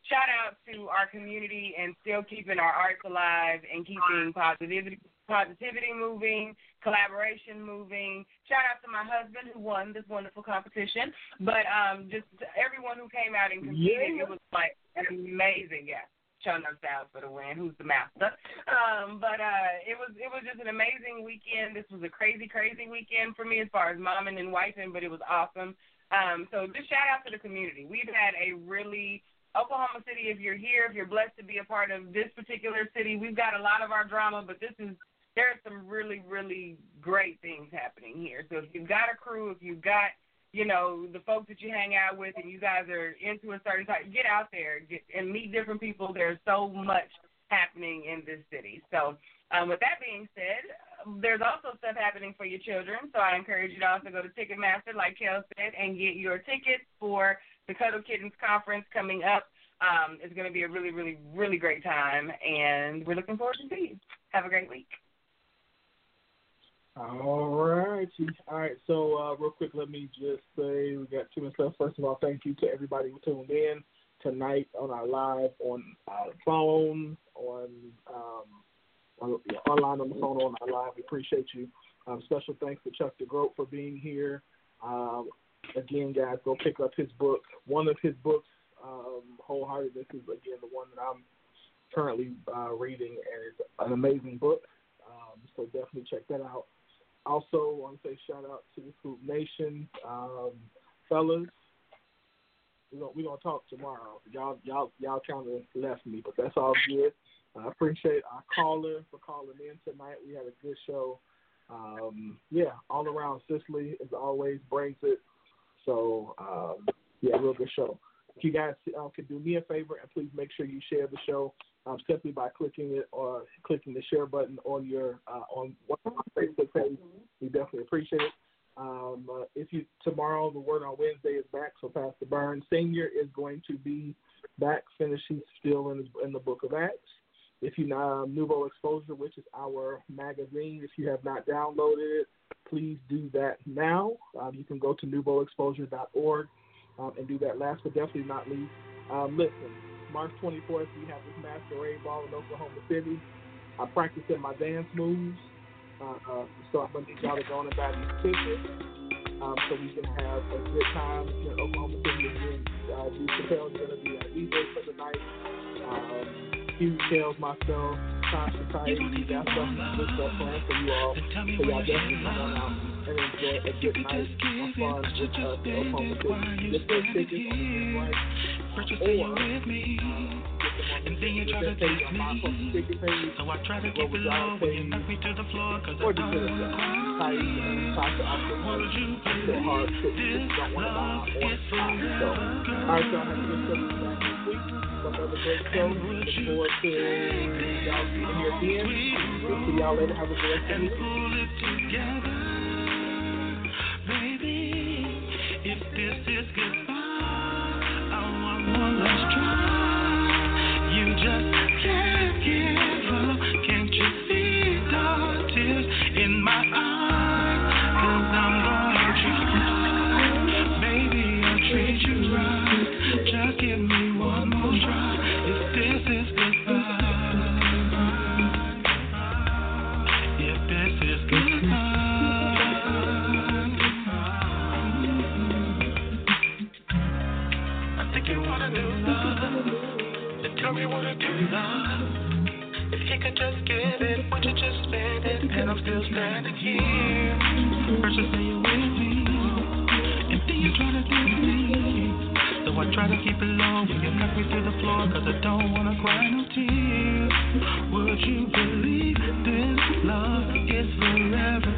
[SPEAKER 4] shout out to our community and still keeping our arts alive and keeping positivity positivity moving, collaboration moving. Shout out to my husband who won this wonderful competition. But um just everyone who came out and competed,
[SPEAKER 2] Yeah.
[SPEAKER 4] it was like amazing, yeah. Showing us out for the win. Who's the master? Um, but uh, it was it was just an amazing weekend. This was a crazy, crazy weekend for me as far as momming and wifing, but it was awesome. Um, so just shout out to the community. We've had a really Oklahoma City, if you're here, if you're blessed to be a part of this particular city, we've got a lot of our drama, but this is there are some really, really great things happening here. So if you've got a crew, if you've got you know the folks that you hang out with, and you guys are into a certain type, get out there get, and meet different people. There's so much happening in this city. So um, with that being said, there's also stuff happening for your children. So I encourage you to also go to Ticketmaster, like Kel said, and get your tickets for the Cuddle Kittens Conference coming up. Um, it's going to be a really, really, really great time, and we're looking forward to seeing you. Have a great week.
[SPEAKER 2] All right. All right. So, uh, real quick, let me just say we got two minutes left. First of all, thank you to everybody who tuned in tonight on our live on our phone, on, um, on yeah, online on the phone, on live. We appreciate you. Um, special thanks to Chuck DeGroat for being here. Um, again, guys, go pick up his book. One of his books, um, Wholehearted. This is again the one that I'm currently uh, reading, and it's an amazing book. Um, so definitely check that out. Also, want to say shout out to the Scoop Nation, um, fellas. We're gonna, we gonna talk tomorrow. Y'all y'all y'all kind of left me, but that's all good. I appreciate our caller for calling in tonight. We had a good show. Um, yeah, all around Cicely as always brings it. So um, yeah, real good show. If you guys uh, could do me a favor and please make sure you share the show um, simply by clicking it or clicking the share button on your uh, on one of my Facebook page. We definitely appreciate it. Um, uh, if you tomorrow, the word on Wednesday is back. So Pastor Burns Senior is going to be back. Finish. He's still in in the Book of Acts. If you Nouveau Exposure, which is our magazine, if you have not downloaded it, please do that now. Um, you can go to nouveauexposure.org um, and do that. Last but definitely not least, um, listen. March 24th, we have this masquerade ball in Oklahoma City. I practice in my dance moves. Uh, uh, so I'm to need y'all to go on and buy these tickets um, so we can have a good time in Oklahoma City. Again, uh, Dee Chappelle is going to be our DJ for the night. Um, Q Kellz, myself, Tasha Society, that's some good stuff planned for you all. So y'all definitely come on out and enjoy a good night of fun with us in Oklahoma City. Get those tickets on the right. Or get them on the Ticket page on my ticket page.
[SPEAKER 10] So I try to keep it low when you knock me to the floor cause
[SPEAKER 2] Or just hit us up. Tight and Tasha also
[SPEAKER 10] Would you
[SPEAKER 2] so hard to
[SPEAKER 10] believe
[SPEAKER 2] just don't want to buy on time. So, all right, y'all have a good show back next week. Another great show. Look forward to y'all being here again. We'll see y'all later. Have a good rest of
[SPEAKER 10] pull it together Baby, if this is goodbye I want one last try just give it, would you just spend it? And I'm still standing here. First you say you're with me, and then you try to do me. So I try to keep it low when you knock me to the floor, cause I don't wanna cry no tears. Would you believe this love is forever,